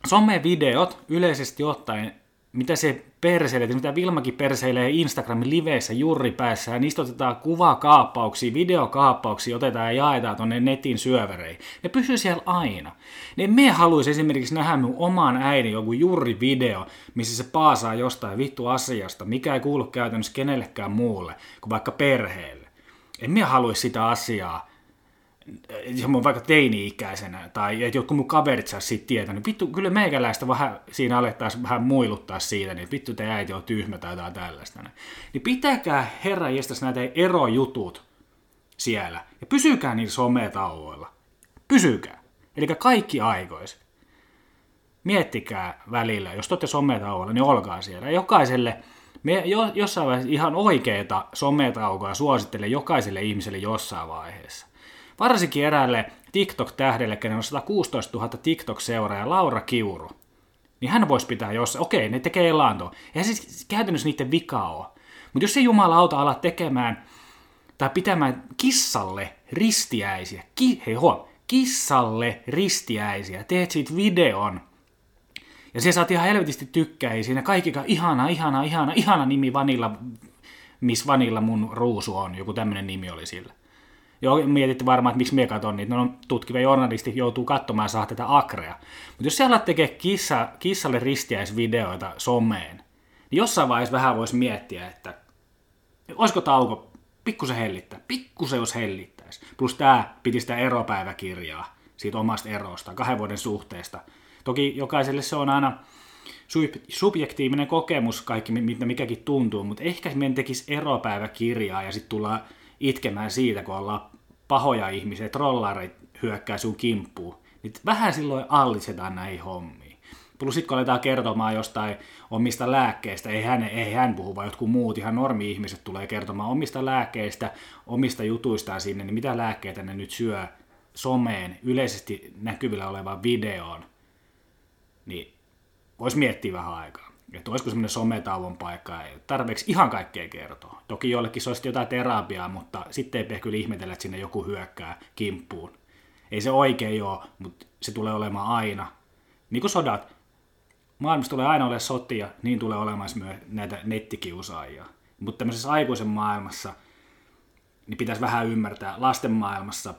somevideot yleisesti ottaen mitä se perseilee, mitä Vilmakin perseilee Instagramin liveissä juuri päässä, ja niistä otetaan kuvakaappauksia, videokaappauksia, otetaan ja jaetaan tuonne netin syövereihin. Ne pysyy siellä aina. Ne me haluaisi esimerkiksi nähdä mun oman äidin joku juuri video, missä se paasaa jostain vittu asiasta, mikä ei kuulu käytännössä kenellekään muulle kuin vaikka perheelle. En me haluaisi sitä asiaa vaikka teini-ikäisenä, tai että jotkut mun kaverit saa siitä tietää, niin vittu, kyllä meikäläistä vähän siinä alettaisiin vähän muiluttaa siitä, niin vittu te äiti on tyhmä tai jotain tällaista. Niin pitäkää herra jästäs näitä erojutut siellä, ja pysykää niillä sometauoilla. Pysykää. Eli kaikki aikois. Miettikää välillä, jos te olette sometauolla, niin olkaa siellä. Jokaiselle, me jo, jossain vaiheessa ihan oikeita sometaukoa suosittelen jokaiselle ihmiselle jossain vaiheessa. Varsinkin eräälle TikTok-tähdelle, kenen on 116 000 TikTok-seuraajaa, Laura Kiuru. Niin hän voisi pitää jossain, okei, ne tekee elantoa. Eihän siis käytännössä niiden vika ole. Mutta jos ei jumalauta ala tekemään tai pitämään kissalle ristiäisiä, ki, hei huom, kissalle ristiäisiä, teet siitä videon, ja se saat ihan helvetisti tykkäi siinä. Kaikki ihana, ihana, ihana, ihana nimi Vanilla, miss Vanilla mun ruusu on. Joku tämmöinen nimi oli sillä. Joo, mietitte varmaan, että miksi me katon niitä. No, tutkiva journalisti joutuu katsomaan saa tätä akrea. Mutta jos siellä tekee kissa, kissalle ristiäisvideoita someen, niin jossain vaiheessa vähän voisi miettiä, että olisiko tauko pikkusen hellittää. Pikkusen jos hellittäisi. Plus tämä piti sitä eropäiväkirjaa siitä omasta erosta, kahden vuoden suhteesta – Toki jokaiselle se on aina subjektiivinen kokemus, kaikki mitä mikäkin tuntuu, mutta ehkä meidän tekisi eropäiväkirjaa ja sitten tullaan itkemään siitä, kun ollaan pahoja ihmisiä, trollarit hyökkää sun kimppuun. Niin vähän silloin allisetaan näihin hommiin. Plus sitten kun aletaan kertomaan jostain omista lääkkeistä, ei hän, ei hän puhu, vaan jotkut muut ihan normi-ihmiset tulee kertomaan omista lääkkeistä, omista jutuistaan sinne, niin mitä lääkkeitä ne nyt syö someen, yleisesti näkyvillä olevaan videoon, niin voisi miettiä vähän aikaa. Että olisiko semmoinen sometauon paikka, ei tarpeeksi ihan kaikkea kertoa. Toki jollekin se olisi jotain terapiaa, mutta sitten ei kyllä ihmetellä, että sinne joku hyökkää kimppuun. Ei se oikein ole, mutta se tulee olemaan aina. Niin kuin sodat. Maailmassa tulee aina olemaan sotia, niin tulee olemaan myös näitä nettikiusaajia. Mutta tämmöisessä aikuisen maailmassa niin pitäisi vähän ymmärtää. Lasten maailmassa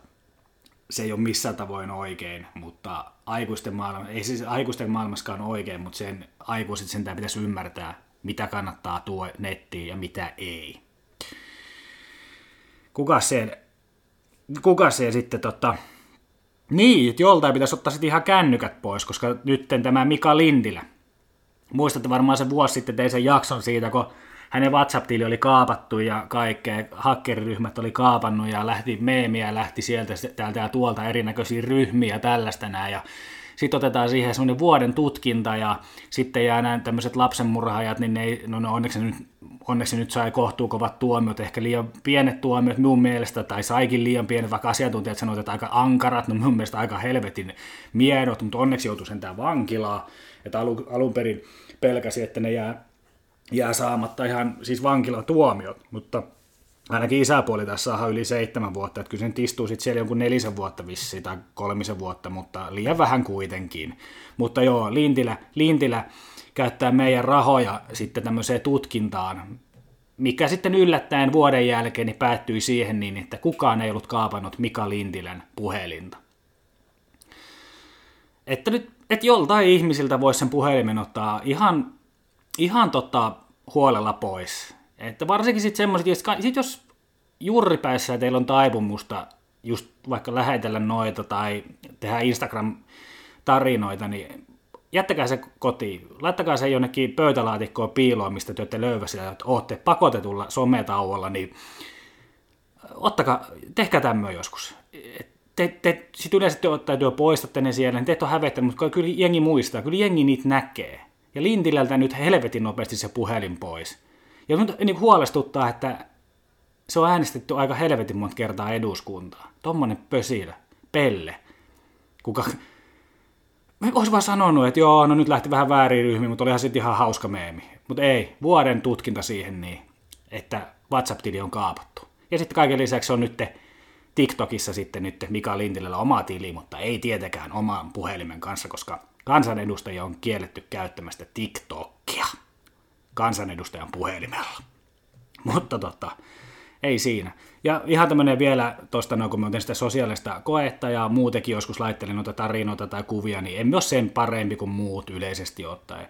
se ei ole missään tavoin oikein, mutta aikuisten, maailma, ei siis aikuisten maailmaskaan oikein, mutta sen aikuiset sentään pitäisi ymmärtää, mitä kannattaa tuo nettiin ja mitä ei. Kuka se, kuka se sitten tota, niin, että joltain pitäisi ottaa sitten ihan kännykät pois, koska nyt tämä Mika Lintilä, muistatte varmaan se vuosi sitten tein sen jakson siitä, kun hänen WhatsApp-tili oli kaapattu ja kaikkea, hakkeriryhmät oli kaapannut ja lähti meemiä, lähti sieltä täältä ja tuolta erinäköisiä ryhmiä tällaista näin. Ja sitten otetaan siihen semmoinen vuoden tutkinta ja sitten jää nämä tämmöiset lapsenmurhaajat, niin ne, ei, no, no onneksi, nyt, onneksi nyt sai kohtuukovat tuomiot, ehkä liian pienet tuomiot mun mielestä, tai saikin liian pienet, vaikka asiantuntijat sanoivat, että aika ankarat, no mun mielestä aika helvetin miedot, mutta onneksi joutui sentään vankilaa, että alun, alun perin pelkäsi, että ne jää jää saamatta ihan siis vankilatuomiot, mutta ainakin isäpuoli tässä saa yli seitsemän vuotta, että kyllä sen istuu sitten siellä jonkun nelisen vuotta vissi tai kolmisen vuotta, mutta liian vähän kuitenkin. Mutta joo, Lintilä, Lintilä käyttää meidän rahoja sitten tämmöiseen tutkintaan, mikä sitten yllättäen vuoden jälkeen niin päättyi siihen niin, että kukaan ei ollut kaapannut Mika Lintilän puhelinta. Että nyt, että joltain ihmisiltä voisi sen puhelimen ottaa ihan ihan tota, huolella pois. Että varsinkin sitten semmoiset, sit jos juuripäissä teillä on taipumusta just vaikka lähetellä noita tai tehdä Instagram-tarinoita, niin jättäkää se kotiin. Laittakaa se jonnekin pöytälaatikkoon piiloon, mistä te olette löyväsillä, että olette pakotetulla sometauolla, niin ottakaa, tehkää tämmöä joskus. Te, te, sitten yleensä te ottaa poistatte ne siellä, niin te et ole hävettänyt, mutta kyllä jengi muistaa, kyllä jengi niitä näkee. Ja Lintilältä nyt helvetin nopeasti se puhelin pois. Ja nyt niin huolestuttaa, että se on äänestetty aika helvetin monta kertaa eduskuntaa. Tommonen pösilö, pelle. Kuka... Olisi vaan sanonut, että joo, no nyt lähti vähän väärin ryhmiin, mutta olihan sitten ihan hauska meemi. Mutta ei, vuoden tutkinta siihen niin, että WhatsApp-tili on kaapattu. Ja sitten kaiken lisäksi on nyt TikTokissa sitten nyt Mika Lintilällä oma tili, mutta ei tietenkään oman puhelimen kanssa, koska kansanedustajia on kielletty käyttämästä TikTokia kansanedustajan puhelimella. Mutta tota, ei siinä. Ja ihan tämmöinen vielä tuosta, no, kun mä otin sitä sosiaalista koetta ja muutenkin joskus laittelin noita tarinoita tai kuvia, niin emme ole sen parempi kuin muut yleisesti ottaen.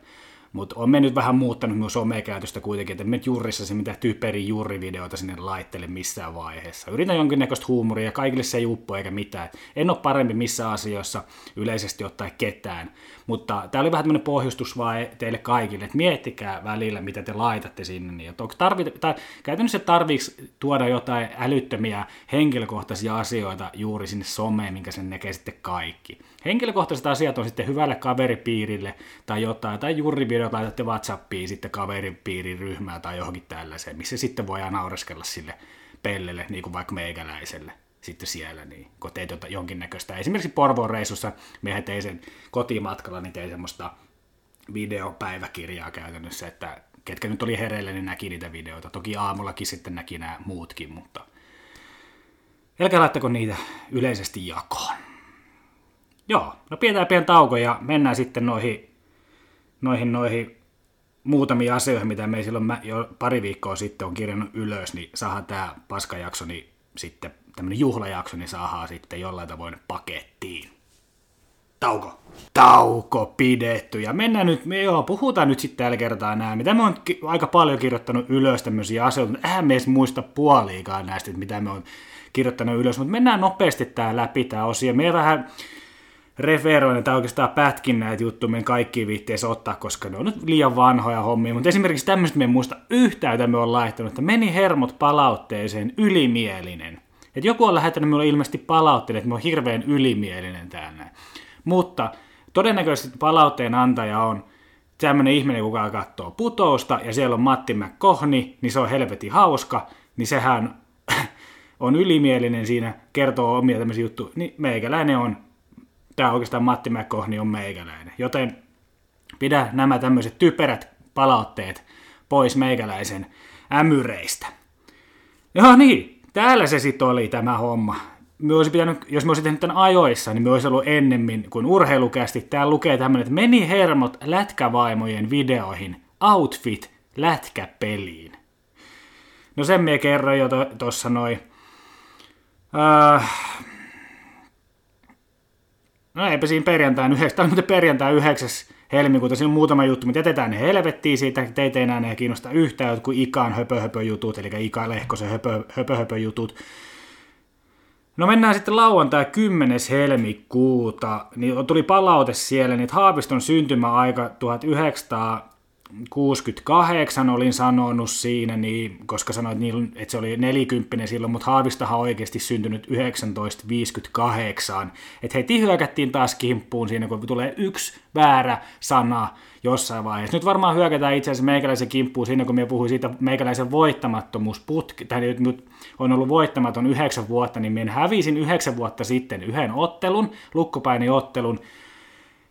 Mutta on mennyt vähän muuttanut myös somekäytöstä kuitenkin, että me jurissa se mitä typeri jurrivideoita sinne laittele missään vaiheessa. Yritän jonkinnäköistä huumoria ja kaikille se ei uppo eikä mitään. En ole parempi missään asioissa yleisesti ottaen ketään. Mutta tämä oli vähän tämmöinen pohjustus vaan teille kaikille, että miettikää välillä, mitä te laitatte sinne. Niin, että tarvit, tai käytännössä tarviiksi tuoda jotain älyttömiä henkilökohtaisia asioita juuri sinne someen, minkä sen näkee sitten kaikki. Henkilökohtaiset asiat on sitten hyvälle kaveripiirille tai jotain, tai jurrivideot laitatte Whatsappiin sitten kaveripiirin ryhmää tai johonkin tällaiseen, missä sitten voidaan naureskella sille pellelle, niin kuin vaikka meikäläiselle sitten siellä, niin kun teet jotain, jonkinnäköistä. Esimerkiksi Porvoon reissussa mehän tein sen kotimatkalla, niin tein semmoista videopäiväkirjaa käytännössä, että ketkä nyt oli hereillä, niin näki niitä videoita. Toki aamullakin sitten näki nämä muutkin, mutta älkää laittako niitä yleisesti jakoon. Joo, no pidetään pieni tauko ja mennään sitten noihin, noihin, noihin muutamia asioihin, mitä me silloin mä jo pari viikkoa sitten on kirjannut ylös, niin saadaan tämä paskajakso, niin sitten tämmöinen juhlajakso, niin saadaan sitten jollain tavoin pakettiin. Tauko. Tauko pidetty. Ja mennään nyt, me joo, puhutaan nyt sitten tällä kertaa nämä, mitä me on ki- aika paljon kirjoittanut ylös tämmöisiä asioita, mutta eihän me edes muista puoliikaan näistä, mitä me on kirjoittanut ylös, mutta mennään nopeasti tämä läpi tämä osio. Me vähän referoin, tai oikeastaan pätkin näitä juttuja meidän kaikkiin viitteessä ottaa, koska ne on nyt liian vanhoja hommia, mutta esimerkiksi tämmöistä me muista yhtään, mitä me on laittanut, että meni hermot palautteeseen ylimielinen. Et joku on lähettänyt minulle ilmeisesti palautteen, että mä oon hirveän ylimielinen täällä. Mutta todennäköisesti palautteen antaja on tämmöinen ihminen, kuka katsoo putousta, ja siellä on Matti McCohni, niin se on helvetin hauska, niin sehän on ylimielinen siinä, kertoo omia tämmöisiä juttuja, niin meikäläinen on tämä oikeastaan Matti McCohni on meikäläinen. Joten pidä nämä tämmöiset typerät palautteet pois meikäläisen ämyreistä. Joo niin, täällä se sitten oli tämä homma. Olisi pitänyt, jos me olisi tehnyt tämän ajoissa, niin me olisi ollut ennemmin kuin urheilukästi. Täällä lukee tämmöinen, että meni hermot lätkävaimojen videoihin. Outfit lätkäpeliin. No sen me kerroin jo tuossa noin. Öö, No eipä siinä perjantain 9, tai perjantai 9. helmikuuta, siinä on muutama juttu, mutta jätetään ne helvettiin siitä, että teitä enää ne kiinnosta yhtään jotkut Ikan höpö, höpö jutut, eli Ika Lehkosen höpö, höpö, höpö jutut. No mennään sitten lauantai 10. helmikuuta, niin tuli palaute siellä, niin Haaviston syntymäaika 1900 68 olin sanonut siinä, niin, koska sanoit, että se oli nelikymppinen silloin, mutta Haavistahan on oikeasti syntynyt 1958. Että heti hyökättiin taas kimppuun siinä, kun tulee yksi väärä sana jossain vaiheessa. Nyt varmaan hyökätään itse asiassa meikäläisen kimppuun siinä, kun me puhuin siitä meikäläisen voittamattomuusputki, tai nyt, nyt on ollut voittamaton yhdeksän vuotta, niin minä hävisin yhdeksän vuotta sitten yhden ottelun, lukkopainiottelun,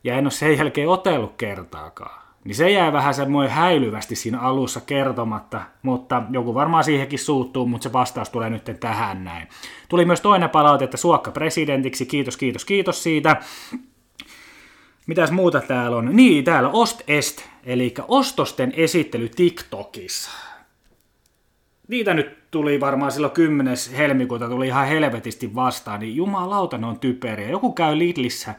ja en ole sen jälkeen otellut kertaakaan niin se jää vähän semmoinen häilyvästi siinä alussa kertomatta, mutta joku varmaan siihenkin suuttuu, mutta se vastaus tulee nyt tähän näin. Tuli myös toinen palaute, että suokka presidentiksi, kiitos, kiitos, kiitos siitä. Mitäs muuta täällä on? Niin, täällä Ost Est, eli ostosten esittely TikTokissa. Niitä nyt tuli varmaan silloin 10. helmikuuta, tuli ihan helvetisti vastaan, niin jumalauta ne on typeriä. Joku käy Lidlissä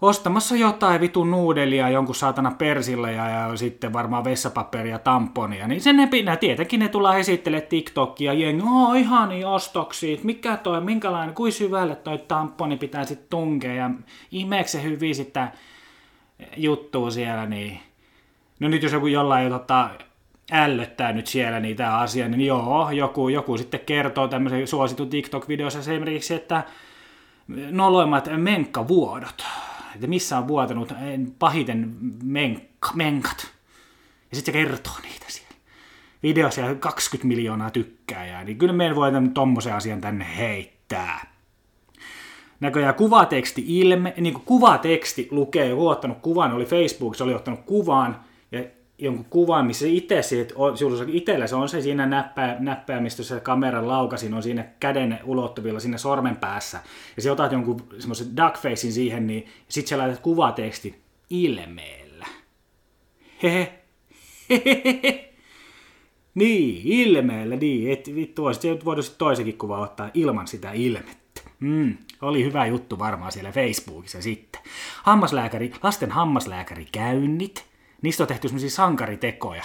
ostamassa jotain vitun nuudelia jonkun saatana persillä ja, ja sitten varmaan vessapaperia tamponia, niin sen ne pinna, tietenkin ne tullaan esittelemään TikTokia, jengi, oo ihani ostoksia, mikä toi, minkälainen, kuin syvälle toi tamponi pitää sitten tunkea? Ja ihmeekö se hyvin sitä juttua siellä, niin no nyt jos joku jollain jo tota, ällöttää nyt siellä niitä asioita, niin joo, joku, joku sitten kertoo tämmöisen suositun TikTok-videossa esimerkiksi, että noloimmat menkkavuodot että missä on vuotanut pahiten menkka, menkat. Ja sitten se kertoo niitä siellä. Videossa ja 20 miljoonaa tykkääjää, niin kyllä meidän voi tommosen asian tänne heittää. Näköjään kuvateksti ilme, niin kuin kuvateksti lukee, joku ottanut kuvan, oli Facebookissa, oli ottanut kuvan, jonkun kuvan, missä itse itsellä se on se siinä näppää, näppäimistä, se kameran laukasin on siinä käden ulottuvilla siinä sormen päässä. Ja se otat jonkun semmoisen duckfacein siihen, niin sit sä laitat kuvatekstin ilmeellä. Hehe. Hehehe. Niin, ilmeellä, niin. Et, vittu, olisit voinut toisenkin kuva ottaa ilman sitä ilmettä. Mm, oli hyvä juttu varmaan siellä Facebookissa sitten. Hammaslääkäri, lasten hammaslääkäri käynnit Niistä on tehty semmoisia sankaritekoja.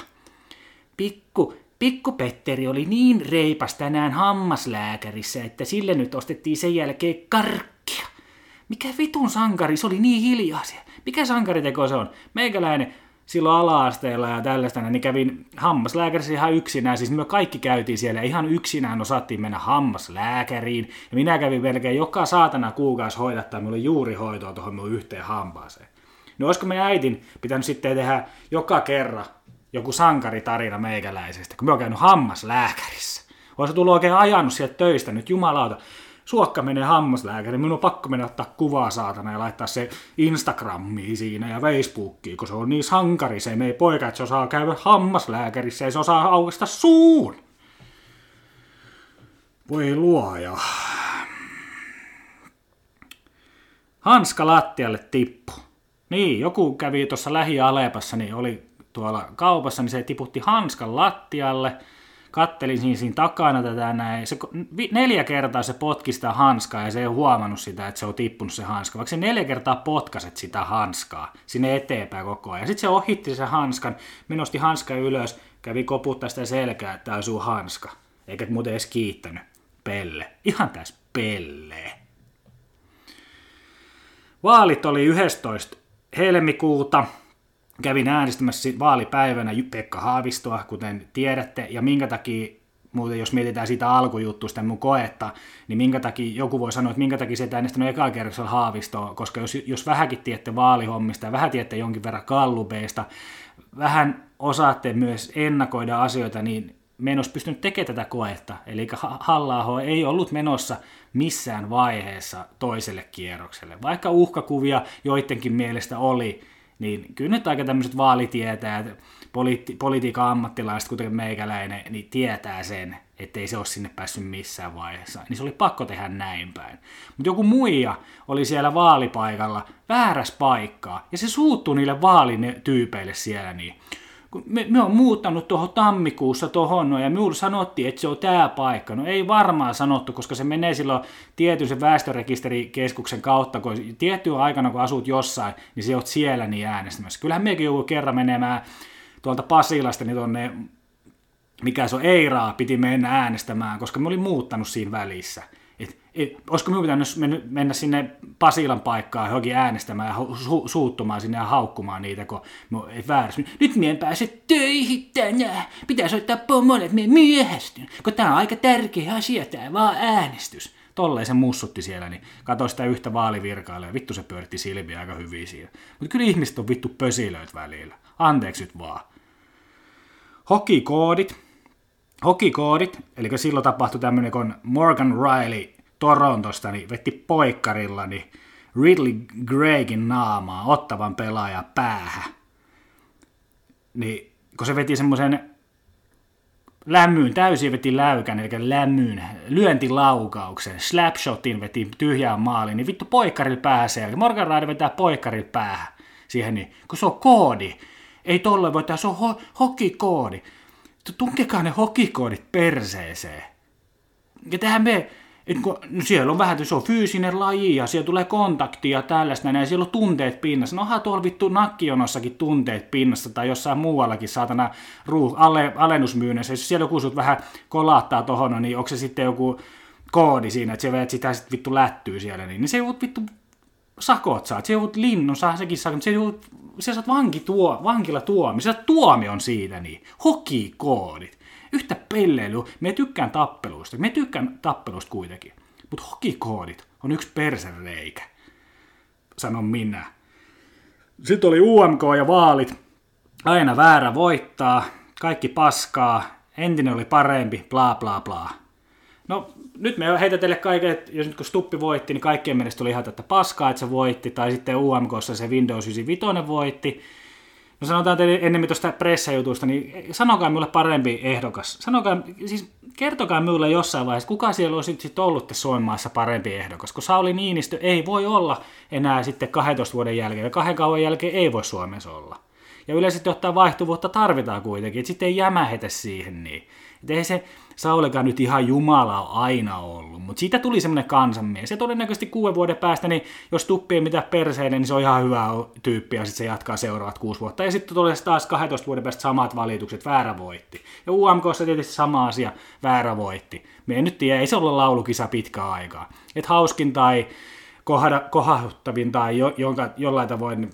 Pikku, pikku Petteri oli niin reipas tänään hammaslääkärissä, että sille nyt ostettiin sen jälkeen karkkia. Mikä vitun sankari, se oli niin hiljaa. Mikä sankariteko se on? Meikäläinen silloin ala-asteella ja tällaista, niin kävin hammaslääkärissä ihan yksinään. Siis me kaikki käytiin siellä ihan yksinään, osattiin mennä hammaslääkäriin. Ja minä kävin melkein joka saatana kuukausi hoidattaa, minulla oli juuri hoitoa tuohon minun yhteen hampaaseen. No olisiko meidän äitin pitänyt sitten tehdä joka kerran joku sankaritarina meikäläisestä, kun me on käynyt hammaslääkärissä. Olisi tullut oikein ajanut sieltä töistä nyt, jumalauta suokka menee hammaslääkäri, minun on pakko mennä ottaa kuvaa saatana ja laittaa se Instagramiin siinä ja Facebookiin, kun se on niin sankari, se ei poika, että se osaa käydä hammaslääkärissä ja se osaa aukasta suun. Voi luoja. Hanska lattialle tippu. Niin, joku kävi tuossa lähi-Alepassa, niin oli tuolla kaupassa, niin se tiputti hanskan lattialle – kattelin siinä, siinä takana tätä näin. Se, neljä kertaa se potki sitä hanskaa ja se ei huomannut sitä, että se on tippunut se hanska. Vaikka se neljä kertaa potkaset sitä hanskaa sinne eteenpäin koko ajan. Sitten se ohitti sen hanskan, menosti hanska ylös, kävi koputtaa sitä selkää, että tämä hanska. Eikä muuten edes kiittänyt. Pelle. Ihan täys pelle. Vaalit oli 11. helmikuuta kävin äänestämässä vaalipäivänä Pekka Haavistoa, kuten tiedätte, ja minkä takia muuten jos mietitään siitä alkujuttuista mun koetta, niin minkä takia, joku voi sanoa, että minkä takia se et äänestänyt eka kerroksella Haavistoa, koska jos, jos vähänkin tiedätte vaalihommista ja vähän tiedätte jonkin verran kallubeista, vähän osaatte myös ennakoida asioita, niin me en olisi pystynyt tekemään tätä koetta. Eli halla ei ollut menossa missään vaiheessa toiselle kierrokselle. Vaikka uhkakuvia joidenkin mielestä oli, niin kyllä nyt aika tämmöiset vaalitietäjät, politi- politiikan ammattilaiset, kuten meikäläinen, niin tietää sen, ettei se ole sinne päässyt missään vaiheessa. Niin se oli pakko tehdä näin päin. Mutta joku muija oli siellä vaalipaikalla väärässä paikkaa, ja se suuttui niille vaalityypeille siellä niin me, me on muuttanut tuohon tammikuussa tuohon, no, ja minulle sanottiin, että se on tämä paikka. No ei varmaan sanottu, koska se menee silloin tietyn sen väestörekisterikeskuksen kautta, kun tiettyä aikana, kun asut jossain, niin se oot siellä niin äänestämässä. Kyllähän mekin joku kerran menemään tuolta Pasilasta niin tuonne, mikä se on, Eiraa, piti mennä äänestämään, koska me olin muuttanut siinä välissä olisiko minun pitänyt mennä sinne Pasilan paikkaan johonkin äänestämään ja su- suuttumaan sinne ja haukkumaan niitä, kun ei väärässä. Nyt mien pääse töihin tänään. Pitäisi ottaa pomolle, että mien myöhästyn. Kun tämä on aika tärkeä asia, tämä vaan äänestys. Tolleen se mussutti siellä, niin katsoi sitä yhtä vaalivirkailla ja vittu se pyöritti silmiä aika hyvin siinä. Mutta kyllä ihmiset on vittu pösilöit välillä. Anteeksi nyt vaan. Hokikoodit. Hokikoodit, eli silloin tapahtui tämmöinen kun Morgan Riley Torontosta, niin vetti poikkarilla niin Ridley Greigin naamaa ottavan pelaaja päähän. Niin, kun se veti semmoisen lämmyyn, täysin veti läykän, eli lämmyyn, lyöntilaukauksen, slapshotin veti tyhjään maaliin, niin vittu poikkarilla pääsee. Eli Morgan Raide vetää poikkarilla päähän siihen, niin, kun se on koodi. Ei tolle voi tehdä, se on ho- hokikoodi. Tunkekaa ne hokikoodit perseeseen. Ja tähän me et kun, no siellä on vähän, se on fyysinen laji ja siellä tulee kontaktia ja tällaista, ja siellä on tunteet pinnassa. No tuolla vittu nakkijonossakin tunteet pinnassa tai jossain muuallakin saatana ruuh, ale, alennusmyynnissä. Jos siellä joku sut vähän kolaattaa tohon, niin onko se sitten joku koodi siinä, että se veet sitä sitten vittu lättyy siellä, niin, niin se joudut vittu sakot saat, se joudut linnun, saa sekin sakot, mutta se joudut, se saat vankituo, vankila tuomi, se saat tuomion siitä, niin hokikoodit yhtä pelleilyä. Me tykkään tappeluista. Me tykkään tappeluista kuitenkin. Mutta hokikoodit on yksi persereikä. Sanon minä. Sitten oli UMK ja vaalit. Aina väärä voittaa. Kaikki paskaa. Entinen oli parempi. Bla bla bla. No nyt me heitä teille kaiken, että jos nyt kun Stuppi voitti, niin kaikkien mielestä oli ihan tätä paskaa, että se voitti, tai sitten UMKssa se Windows 95 voitti, No sanotaan teille ennemmin tuosta pressajutusta, niin sanokaa minulle parempi ehdokas. Sanokaa, siis kertokaa minulle jossain vaiheessa, kuka siellä olisi sitten ollut Suomessa parempi ehdokas, kun Sauli Niinistö ei voi olla enää sitten 12 vuoden jälkeen, ja kahden kauan jälkeen ei voi Suomessa olla. Ja yleisesti ottaa vaihtuvuutta tarvitaan kuitenkin, että sitten ei jämähetä siihen niin. Että ei se Saulikaan nyt ihan Jumala ole aina ollut, Mutta siitä tuli semmoinen kansanmies. Ja todennäköisesti kuuden vuoden päästä, niin jos tuppii mitä perseille, niin se on ihan hyvä tyyppi ja sitten se jatkaa seuraavat kuusi vuotta. Ja sitten tulee taas 12 vuoden päästä samat valitukset, väärä voitti. Ja UMKssa tietysti sama asia, väärä voitti. Me en nyt tiedä, ei se ole laulukisa pitkään aikaa. Et hauskin tai kohahuttavin tai jo, jonka, jollain tavoin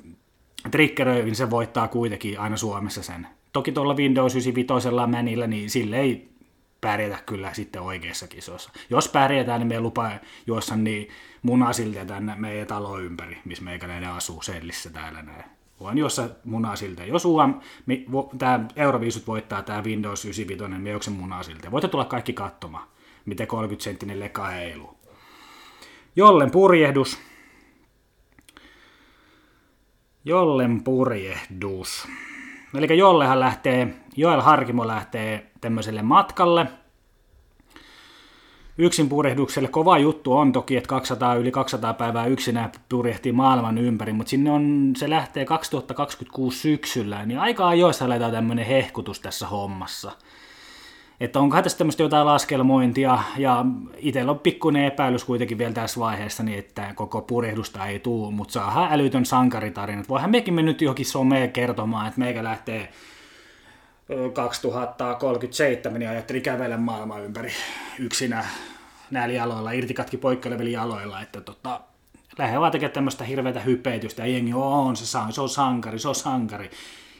triggeröivin se voittaa kuitenkin aina Suomessa sen. Toki tuolla Windows 95 mänillä, niin sille ei pärjätä kyllä sitten oikeassa kisossa. Jos pärjätään, niin me lupa juossa niin munasilta tänne meidän talo ympäri, missä meikäläinen asuu Sellissä täällä näin. Voin juossa munasilta. Jos UM, tämä Euroviisut voittaa tämä Windows 95, me juoksen munasilta. Voitte tulla kaikki katsomaan, miten 30 senttinen leka heiluu. Jollen purjehdus. Jollen purjehdus. Eli Jollehan lähtee, Joel Harkimo lähtee tämmöiselle matkalle. Yksin purjehdukselle kova juttu on toki, että 200, yli 200 päivää yksinään purjehtii maailman ympäri, mutta sinne on, se lähtee 2026 syksyllä, niin aika ajoissa aletaan tämmöinen hehkutus tässä hommassa – että onkohan tässä tämmöistä jotain laskelmointia, ja itsellä on pikkuinen epäilys kuitenkin vielä tässä vaiheessa, niin että koko purjehdusta ei tule, mutta saadaan älytön sankaritarina. Voihan mekin me nyt johonkin someen kertomaan, että meikä lähtee 2037, niin ajattelin kävellä maailman ympäri yksinä näillä jaloilla, irtikatki poikkeilevilla jaloilla, että tota, lähden vaan tekemään tämmöistä hirveätä hypeitystä, ja jengi on, se, se on sankari, se on sankari.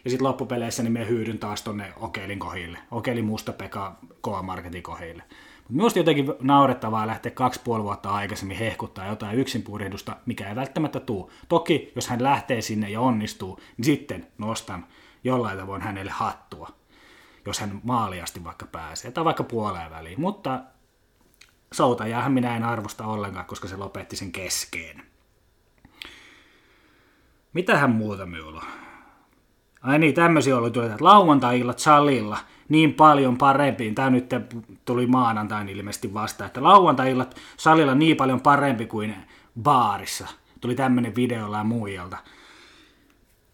Ja sitten loppupeleissä niin me hyydyn taas tonne Okelin kohille. Okelin Musta Pekka K-Marketin kohille. Mutta minusta jotenkin naurettavaa lähteä kaksi puoli vuotta aikaisemmin hehkuttaa jotain yksinpurjehdusta, mikä ei välttämättä tuu. Toki, jos hän lähtee sinne ja onnistuu, niin sitten nostan jollain tavoin hänelle hattua, jos hän maaliasti vaikka pääsee, tai vaikka puoleen väliin. Mutta soutajaahan minä en arvosta ollenkaan, koska se lopetti sen keskeen. Mitähän muuta minulla Ai niin, tämmöisiä oli että lauantai-illat salilla niin paljon parempi. Tämä nyt tuli maanantain ilmeisesti vasta, että lauantai-illat salilla niin paljon parempi kuin baarissa. Tuli tämmöinen videolla ja muijalta.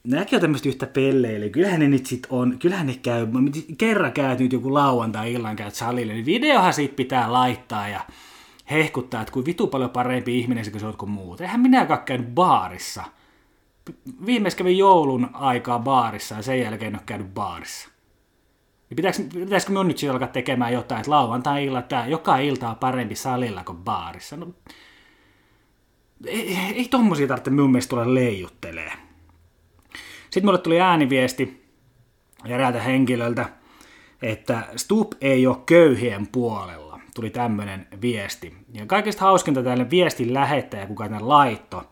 Näkee tämmöistä yhtä pelleille. Kyllähän ne nyt sit on, kyllähän ne käy, kerran käyt nyt joku lauantai-illan käyt salille, niin videohan siitä pitää laittaa ja hehkuttaa, että kuin vitu paljon parempi ihminen kuin se on kuin muut. Eihän minäkään käynyt baarissa – viimeis kävin joulun aikaa baarissa ja sen jälkeen en ole käynyt baarissa. Niin pitäisikö, pitäisikö minun nyt alkaa tekemään jotain, että lauantai-illa tämä joka ilta on parempi salilla kuin baarissa? No, ei, ei tommosia tarvitse minun mielestä tulla leijuttelee. Sitten mulle tuli ääniviesti eräältä henkilöltä, että Stup ei ole köyhien puolella. Tuli tämmöinen viesti. Ja kaikista hauskinta tälle viestin lähettäjä, kuka tämän laitto,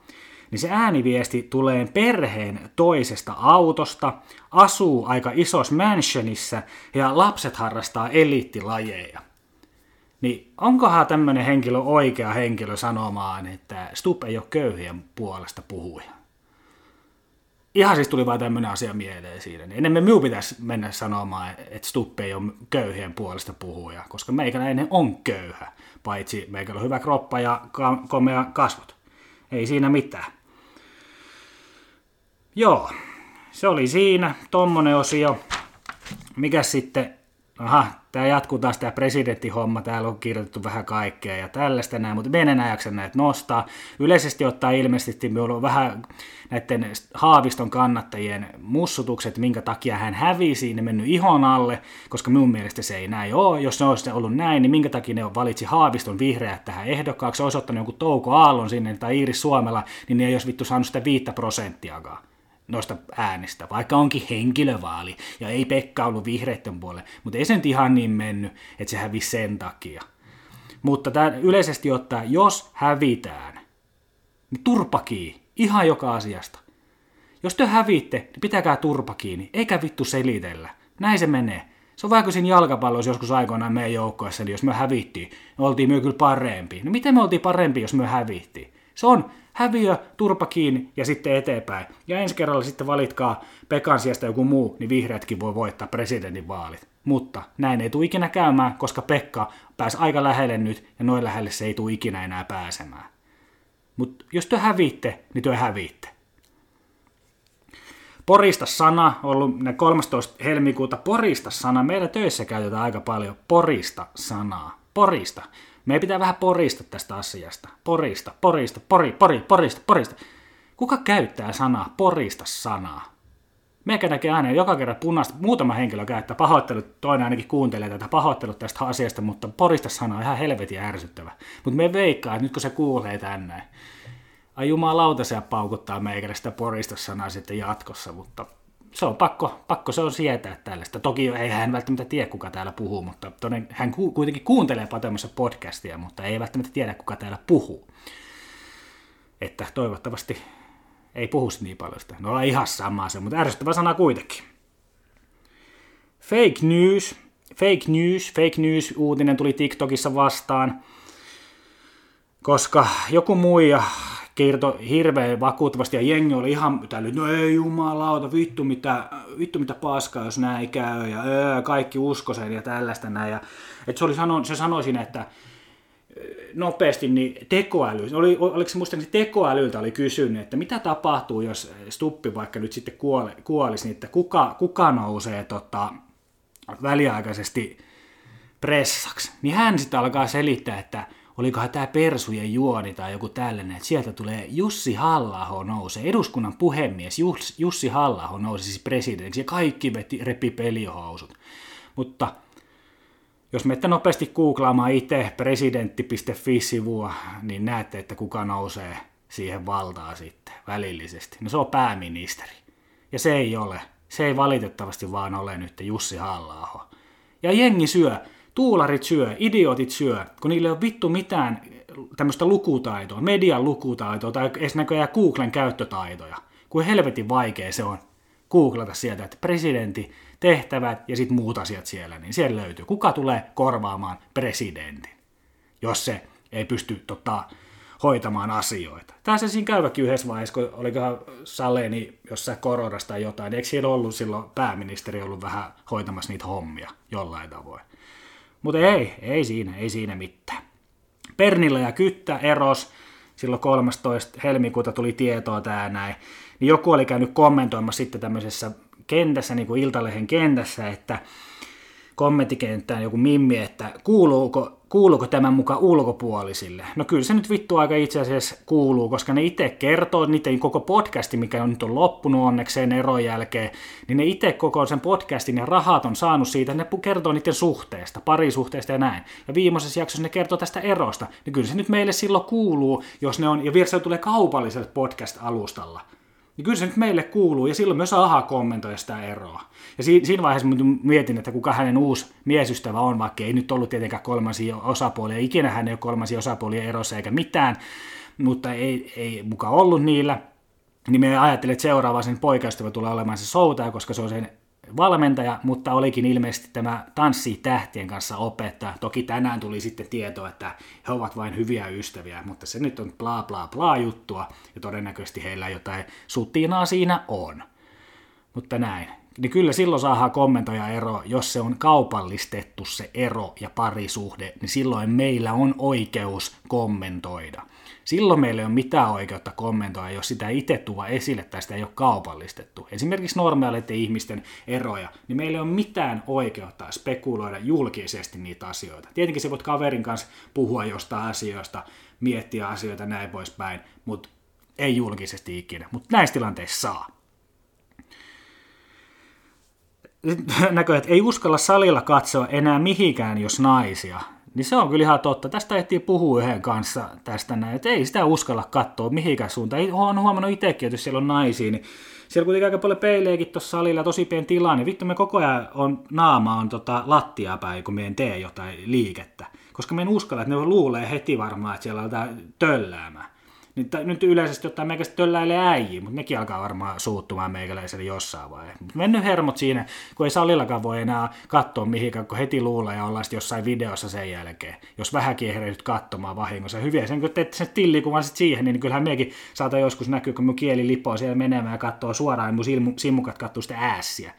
niin se ääniviesti tulee perheen toisesta autosta, asuu aika isossa mansionissa ja lapset harrastaa eliittilajeja. Niin onkohan tämmöinen henkilö oikea henkilö sanomaan, että Stup ei ole köyhien puolesta puhuja? Ihan siis tuli vain tämmöinen asia mieleen siinä. Niin enemmän minun pitäisi mennä sanomaan, että Stup ei ole köyhien puolesta puhuja, koska meikäläinen on köyhä, paitsi meikällä on hyvä kroppa ja komea kasvot. Ei siinä mitään. Joo, se oli siinä, tommonen osio. Mikä sitten, aha, tämä jatkuu taas tämä presidenttihomma, täällä on kirjoitettu vähän kaikkea ja tällaista näin, mutta me en enää jaksa näitä nostaa. Yleisesti ottaen ilmeisesti minulla on vähän näiden Haaviston kannattajien mussutukset, minkä takia hän hävisi, ne mennyt ihon alle, koska minun mielestä se ei näin ole. Jos se olisi ollut näin, niin minkä takia ne valitsi Haaviston vihreät tähän ehdokkaaksi, olisi ottanut jonkun Touko Aallon sinne tai Iiris Suomella, niin ne ei olisi vittu saanut sitä viittä prosenttiakaan noista äänistä, vaikka onkin henkilövaali ja ei Pekka ollut vihreiden puolelle, mutta ei se nyt ihan niin mennyt, että se hävisi sen takia. Mutta tämä yleisesti ottaen, jos hävitään, niin turpa kiinni, ihan joka asiasta. Jos te hävitte, niin pitäkää turpa kiinni, eikä vittu selitellä. Näin se menee. Se on kuin siinä jalkapallossa joskus aikoinaan meidän joukkoissa, niin jos me hävittiin, niin oltiin me kyllä parempi. No miten me oltiin parempi, jos me hävittiin? Se on häviö, turpa kiinni ja sitten eteenpäin. Ja ensi kerralla sitten valitkaa Pekan sijasta joku muu, niin vihreätkin voi voittaa presidentin vaalit. Mutta näin ei tule ikinä käymään, koska Pekka pääsi aika lähelle nyt ja noin lähelle se ei tule ikinä enää pääsemään. Mutta jos te hävitte, niin te hävitte. Porista sana, ollut 13. helmikuuta porista sana. Meillä töissä käytetään aika paljon porista sanaa. Porista. Meidän pitää vähän porista tästä asiasta. Porista, porista, pori, pori, porista, porista. Kuka käyttää sanaa porista sanaa? Meikä näkee aina joka kerran punaista, muutama henkilö käyttää pahoittelut, toinen ainakin kuuntelee tätä pahoittelut tästä asiasta, mutta porista sana on ihan helvetin ärsyttävä. Mutta me veikkaa, että nyt kun se kuulee tänne, ai jumalauta se paukuttaa meikälle sitä porista sanaa sitten jatkossa, mutta se on pakko, pakko se on sietää tällaista. Toki ei hän välttämättä tiedä, kuka täällä puhuu, mutta toden, hän ku, kuitenkin kuuntelee Patemassa podcastia, mutta ei välttämättä tiedä, kuka täällä puhuu. Että toivottavasti ei puhu niin paljon sitä. No ihan sama se, mutta ärsyttävä sana kuitenkin. Fake news, fake news, fake news uutinen tuli TikTokissa vastaan, koska joku muija kertoi hirveän vakuuttavasti ja jengi oli ihan tällä, no ei jumalauta, vittu mitä, vittu mitä paskaa, jos näin käy ja öö, kaikki usko sen ja tällaista näin. Ja, et se, oli sano, se sanoi siinä, että nopeasti niin tekoäly, oli, oliko se muistaakseni tekoälyltä oli kysynyt, että mitä tapahtuu, jos Stuppi vaikka nyt sitten kuoli, kuolisi, niin että kuka, kuka nousee tota, väliaikaisesti pressaksi, niin hän sitten alkaa selittää, että olikohan tämä Persujen juoni tai joku tällainen, että sieltä tulee Jussi halla nousee, eduskunnan puhemies Jussi halla nousi siis presidentiksi ja kaikki veti, repi pelihousut. Mutta jos menette nopeasti googlaamaan itse presidentti.fi-sivua, niin näette, että kuka nousee siihen valtaan sitten välillisesti. No se on pääministeri. Ja se ei ole. Se ei valitettavasti vaan ole nyt Jussi halla Ja jengi syö, tuularit syö, idiotit syö, kun niille ei ole vittu mitään tämmöistä lukutaitoa, median lukutaitoa tai edes näköjään Googlen käyttötaitoja. Kuin helvetin vaikea se on googlata sieltä, että presidentti tehtävät ja sitten muut asiat siellä, niin siellä löytyy. Kuka tulee korvaamaan presidentin, jos se ei pysty tota, hoitamaan asioita. Tässä siinä käyväkin yhdessä vaiheessa, kun olikohan Saleni jossain koronasta tai jotain, eikö siellä ollut silloin pääministeri ollut vähän hoitamassa niitä hommia jollain tavoin. Mutta ei, ei siinä, ei siinä mitään. Pernilla ja Kyttä eros, silloin 13. helmikuuta tuli tietoa tää näin, niin joku oli käynyt kommentoimassa sitten tämmöisessä kentässä, niin kuin Iltalehen kentässä, että kommenttikenttään joku mimmi, että kuuluuko, kuuluuko tämä muka ulkopuolisille. No kyllä se nyt vittu aika itse asiassa kuuluu, koska ne itse kertoo, niiden koko podcasti, mikä on nyt on loppunut onneksi sen eron jälkeen, niin ne itse koko sen podcastin ja rahat on saanut siitä, ne kertoo niiden suhteesta, parisuhteesta ja näin. Ja viimeisessä jaksossa ne kertoo tästä erosta, niin kyllä se nyt meille silloin kuuluu, jos ne on, ja se tulee kaupalliselle podcast-alustalla niin kyllä se nyt meille kuuluu, ja silloin myös AHA kommentoi sitä eroa. Ja siinä vaiheessa mietin, että kuka hänen uusi miesystävä on, vaikka ei nyt ollut tietenkään kolmansia osapuolia, ikinä hän ei ole kolmansia osapuolia erossa eikä mitään, mutta ei, ei muka ollut niillä. Niin me ajattelin, että seuraava sen poikaystävä tulee olemaan se soutaja, koska se on sen valmentaja, mutta olikin ilmeisesti tämä tanssi tähtien kanssa opettaja. Toki tänään tuli sitten tieto, että he ovat vain hyviä ystäviä, mutta se nyt on bla bla bla juttua, ja todennäköisesti heillä jotain sutinaa siinä on. Mutta näin. Niin kyllä silloin saadaan kommentoja ero, jos se on kaupallistettu se ero ja parisuhde, niin silloin meillä on oikeus kommentoida. Silloin meillä ei ole mitään oikeutta kommentoida, jos sitä itse tuva esille tai sitä ei ole kaupallistettu. Esimerkiksi normaaleiden ihmisten eroja, niin meillä ei ole mitään oikeutta spekuloida julkisesti niitä asioita. Tietenkin se voit kaverin kanssa puhua jostain asioista, miettiä asioita näin poispäin, mutta ei julkisesti ikinä. Mutta näissä tilanteissa saa. Näköjään, että ei uskalla salilla katsoa enää mihinkään, jos naisia. Niin se on kyllä ihan totta. Tästä ehtii puhua yhden kanssa tästä näin, että ei sitä uskalla katsoa mihinkään suuntaan. Olen huomannut itsekin, että jos siellä on naisia, niin siellä kuitenkin aika paljon peilejäkin tuossa salilla, tosi pieni tila, niin vittu me koko ajan on, naama on tota lattia päin, kun me en tee jotain liikettä. Koska me en uskalla, että ne luulee heti varmaan, että siellä on jotain tölläämään. Niin t- nyt yleisesti ottaen meikästä tölläilee äijiä, mutta nekin alkaa varmaan suuttumaan meikäläiselle jossain vaiheessa. Mennyt hermot siinä, kun ei salillakaan voi enää katsoa mihinkään, kun heti luulee ja ollaan jossain videossa sen jälkeen. Jos vähänkin ehdotit katsomaan vahingossa. Hyviä sen, kun teette sen tillikuvan sit siihen, niin kyllähän mekin saata joskus näkyä, kun mun kieli lipoo siellä menemään ja katsoo suoraan, ja mun silmu, simmukat katsoo sitä äässiä.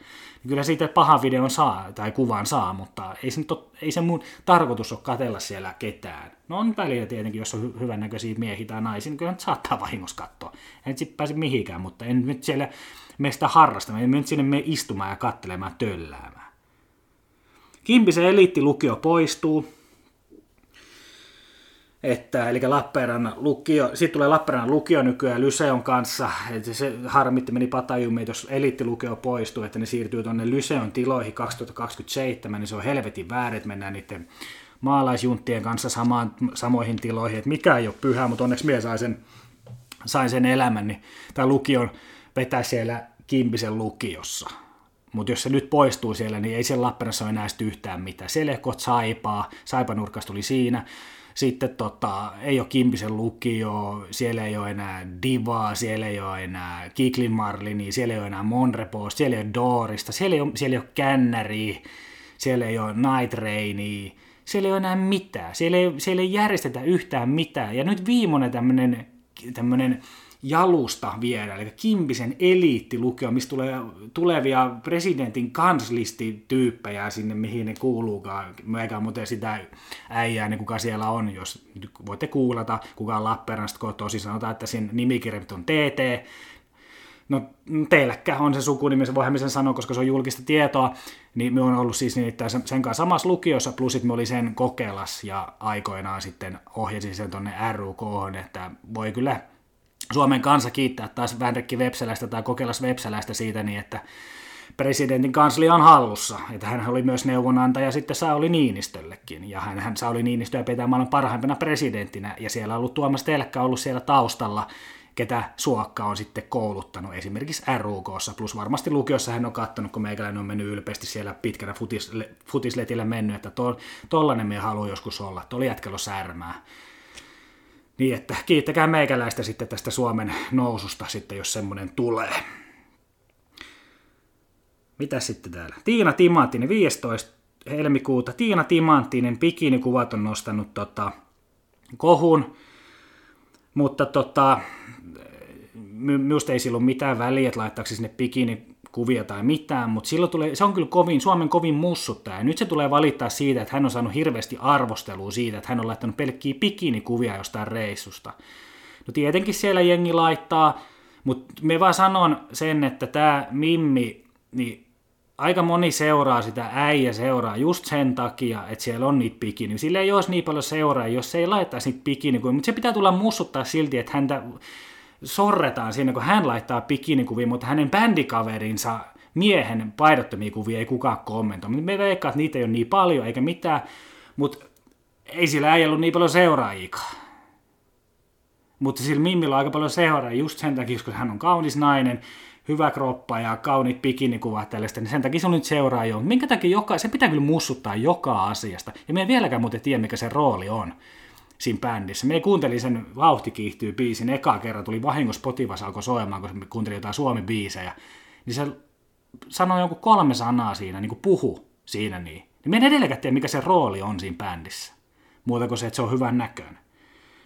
Kyllä siitä pahan videon saa, tai kuvan saa, mutta ei se, nyt ole, ei se mun tarkoitus ole katella siellä ketään. No on välillä tietenkin, jos on hy- hyvännäköisiä miehiä tai naisia, niin kyllä nyt saattaa vahingossa katsoa. En sitten pääse mihinkään, mutta en nyt siellä meistä harrastamaan, en nyt sinne mene istumaan ja kattelemaan tölläämään. Kimpisen eliittilukio poistuu. Että, eli Lappeenrannan lukio, sitten tulee Lappeenrannan lukio nykyään Lyseon kanssa, että se harmitti meni Patajumiin, jos elittilukio poistuu, että ne siirtyy tuonne Lyseon tiloihin 2027, niin se on helvetin väärin, että mennään niiden maalaisjunttien kanssa samaan, samoihin tiloihin, että mikä ei ole pyhä, mutta onneksi mies sai sen, sain sen elämän, niin tämä lukion vetää siellä Kimpisen lukiossa. Mutta jos se nyt poistuu siellä, niin ei siellä Lappeenrannassa ole enää yhtään mitään. Ole saipaa, saipanurkas tuli siinä. Sitten tota, ei ole Kimpisen lukio, siellä ei ole enää Divaa, siellä ei ole enää Kiklin Marlini, siellä ei ole enää Monrepost, siellä ei ole Doorista, siellä ei ole, siellä ei ole Kännäri, siellä ei ole Night Rainia, siellä ei ole enää mitään, siellä ei, siellä ei järjestetä yhtään mitään. Ja nyt viimeinen tämmöinen tämmöinen jalusta viedä, eli Kimpisen eliittilukio, mistä tulee tulevia presidentin kanslistityyppejä sinne, mihin ne kuuluukaan. Meikä muuten sitä äijää, niin kuka siellä on, jos voitte kuulata, kuka on Lappeenrannasta kotoisin, sanotaan, että siinä nimikirjat on TT, no teilläkään on se sukunimi, se voihan sen sanoa, koska se on julkista tietoa, niin me on ollut siis että sen kanssa samassa lukiossa, plus me oli sen kokelas ja aikoinaan sitten ohjasin sen tuonne RUK, että voi kyllä Suomen kansa kiittää taas Vänrikki Vepsäläistä tai Kokelas Vepsäläistä siitä, niin että presidentin kanslia on hallussa. Että hän oli myös neuvonantaja sitten Sauli Niinistöllekin. Ja hän, hän Sauli Niinistöä pitää maailman parhaimpana presidenttinä. Ja siellä on ollut Tuomas Telkkä ollut siellä taustalla, ketä Suokka on sitten kouluttanut esimerkiksi RUKssa. Plus varmasti lukiossa hän on katsonut, kun meikäläinen on mennyt ylpeästi siellä pitkänä futis, futisletillä mennyt, että to, tollanen me haluaa joskus olla. Tuolla jätkellä särmää. Niin että kiittäkää meikäläistä sitten tästä Suomen noususta sitten, jos semmoinen tulee. Mitä sitten täällä? Tiina Timanttinen 15 helmikuuta. Tiina Timanttinen bikinikuvat on nostanut tota, kohun, mutta tota, minusta ei silloin mitään väliä, että laittaako sinne bikini kuvia tai mitään, mutta silloin tulee, se on kyllä kovin, Suomen kovin mussuttaja. Ja nyt se tulee valittaa siitä, että hän on saanut hirveästi arvostelua siitä, että hän on laittanut pelkkiä bikinikuvia jostain reissusta. No tietenkin siellä jengi laittaa, mutta me vaan sanon sen, että tämä Mimmi, niin aika moni seuraa sitä äijä seuraa just sen takia, että siellä on niitä bikini. Sillä ei olisi niin paljon seuraa, jos se ei laittaisi niitä bikinikuvia, mutta se pitää tulla mussuttaa silti, että häntä sorretaan siinä, kun hän laittaa bikinikuvia, mutta hänen bändikaverinsa miehen paidottomia kuvia ei kukaan kommentoi. Me veikkaa, että niitä ei ole niin paljon eikä mitään, mutta ei sillä ei ollut niin paljon seuraajikaan. Mutta sillä Mimmillä on aika paljon seuraajia just sen takia, koska hän on kaunis nainen, hyvä kroppa ja kauniit bikinikuvat tällaista, niin sen takia se on nyt seuraaja. Minkä takia joka, se pitää kyllä mussuttaa joka asiasta. Ja me ei vieläkään muuten tiedä, mikä se rooli on siinä bändissä. Me kuuntelin sen Vauhti kiihtyy biisin, eka kerran tuli vahingossa Spotifys alkoi soimaan, kun kuuntelin jotain Suomi-biisejä, niin se sanoi jonkun kolme sanaa siinä, niin kuin puhu siinä niin. Niin me en edelleenkään tiedä, mikä se rooli on siinä bändissä. Muuta kuin se, että se on hyvän näköinen.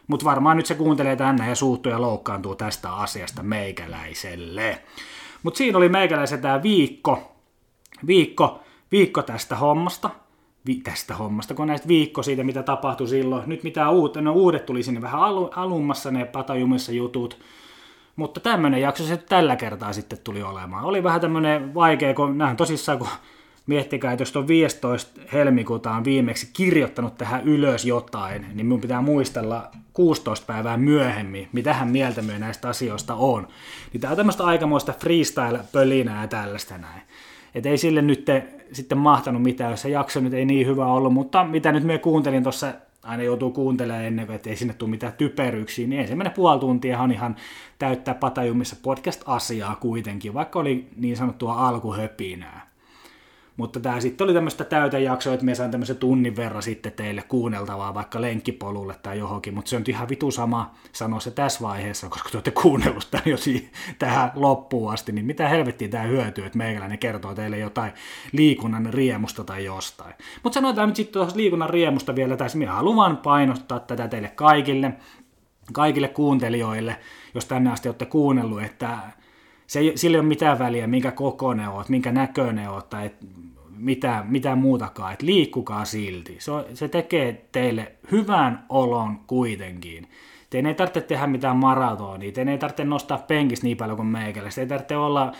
Mutta varmaan nyt se kuuntelee tänne ja suuttuu ja loukkaantuu tästä asiasta meikäläiselle. Mutta siinä oli meikäläisen tämä viikko, viikko, viikko tästä hommasta tästä hommasta, kun näistä viikko siitä, mitä tapahtui silloin. Nyt mitä uutta, no uudet tuli sinne vähän alu, alummassa ne patajumissa jutut, mutta tämmöinen jakso se tällä kertaa sitten tuli olemaan. Oli vähän tämmöinen vaikea, kun näin tosissaan, kun miettikää, että jos on 15 helmikuuta on viimeksi kirjoittanut tähän ylös jotain, niin minun pitää muistella 16 päivää myöhemmin, mitähän mieltä myö näistä asioista on. Niin tämä on tämmöistä aikamoista freestyle-pölinää ja tällaista näin. Et ei sille nyt te, sitten mahtanut mitään, jos se jakso nyt ei niin hyvä ollut, mutta mitä nyt me kuuntelin tuossa, aina joutuu kuuntelemaan ennen että ei sinne tule mitään typeryksiä, niin ensimmäinen puoli tuntia on ihan täyttää Patajumissa podcast-asiaa kuitenkin, vaikka oli niin sanottua alkuhöpinää. Mutta tämä sitten oli tämmöistä täytejaksoa, että me saan tämmöisen tunnin verran sitten teille kuunneltavaa vaikka lenkkipolulle tai johonkin, mutta se on ihan vitu sama sanoa se tässä vaiheessa, koska te olette kuunnellut tämän jo tähän loppuun asti, niin mitä helvettiä tämä hyötyy, että meikäläinen kertoo teille jotain liikunnan riemusta tai jostain. Mutta sanotaan nyt sitten tuossa liikunnan riemusta vielä tässä, minä haluan painostaa tätä teille kaikille, kaikille kuuntelijoille, jos tänne asti olette kuunnellut, että se ei, sillä ei ole mitään väliä, minkä kokoinen oot, minkä näköinen oot tai mitään, mitään muutakaan, että liikkukaa silti. Se, on, se tekee teille hyvän olon kuitenkin. Teidän ei tarvitse tehdä mitään maratonia, teidän ei tarvitse nostaa penkistä niin paljon kuin meikällä, ei tarvitse olla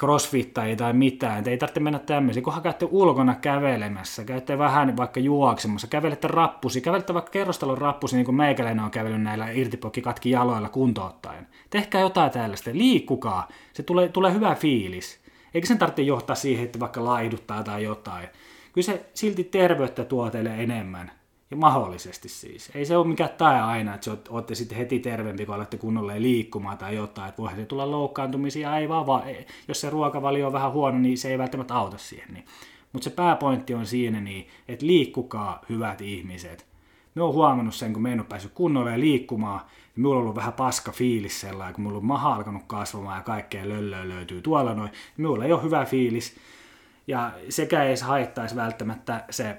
crossfittajia tai mitään, että ei tarvitse mennä tämmöisiin, kunhan käytte ulkona kävelemässä, käytte vähän vaikka juoksemassa, kävelette rappusi, kävelette vaikka kerrostalon rappusi, niin kuin meikäläinen on kävellyt näillä irtipokki katki jaloilla kuntouttaen. Tehkää jotain tällaista, liikkukaa, se tulee, tulee hyvä fiilis. Eikä sen tarvitse johtaa siihen, että vaikka laiduttaa tai jotain. Kyllä se silti terveyttä tuo teille enemmän. Ja mahdollisesti siis. Ei se ole mikään tai aina, että olette sitten heti terveempi, kun alatte kunnolla liikkumaan tai jotain. Että voihan se tulla loukkaantumisia, ei vaan, vaan jos se ruokavalio on vähän huono, niin se ei välttämättä auta siihen. Niin. Mutta se pääpointti on siinä, niin, että liikkukaa hyvät ihmiset. Me on huomannut sen, kun me en ole päässyt kunnolla liikkumaan, niin minulla on ollut vähän paska fiilis sellainen, kun mulla on maha alkanut kasvamaan ja kaikkea löllöä löytyy tuolla noin. Niin minulla ei ole hyvä fiilis. Ja sekä ei haittaisi välttämättä se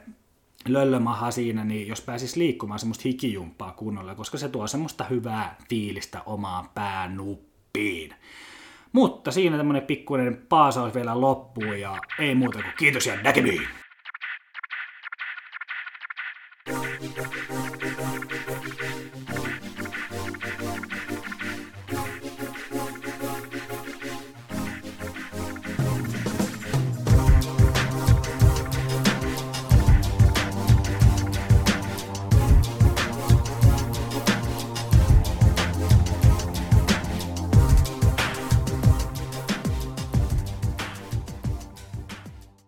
löllömaha siinä, niin jos pääsis liikkumaan semmoista hikijumppaa kunnolla, koska se tuo semmoista hyvää fiilistä omaan päänuppiin. Mutta siinä tämmönen pikkuinen paasaus vielä loppuu ja ei muuta kuin kiitos ja näkemiin!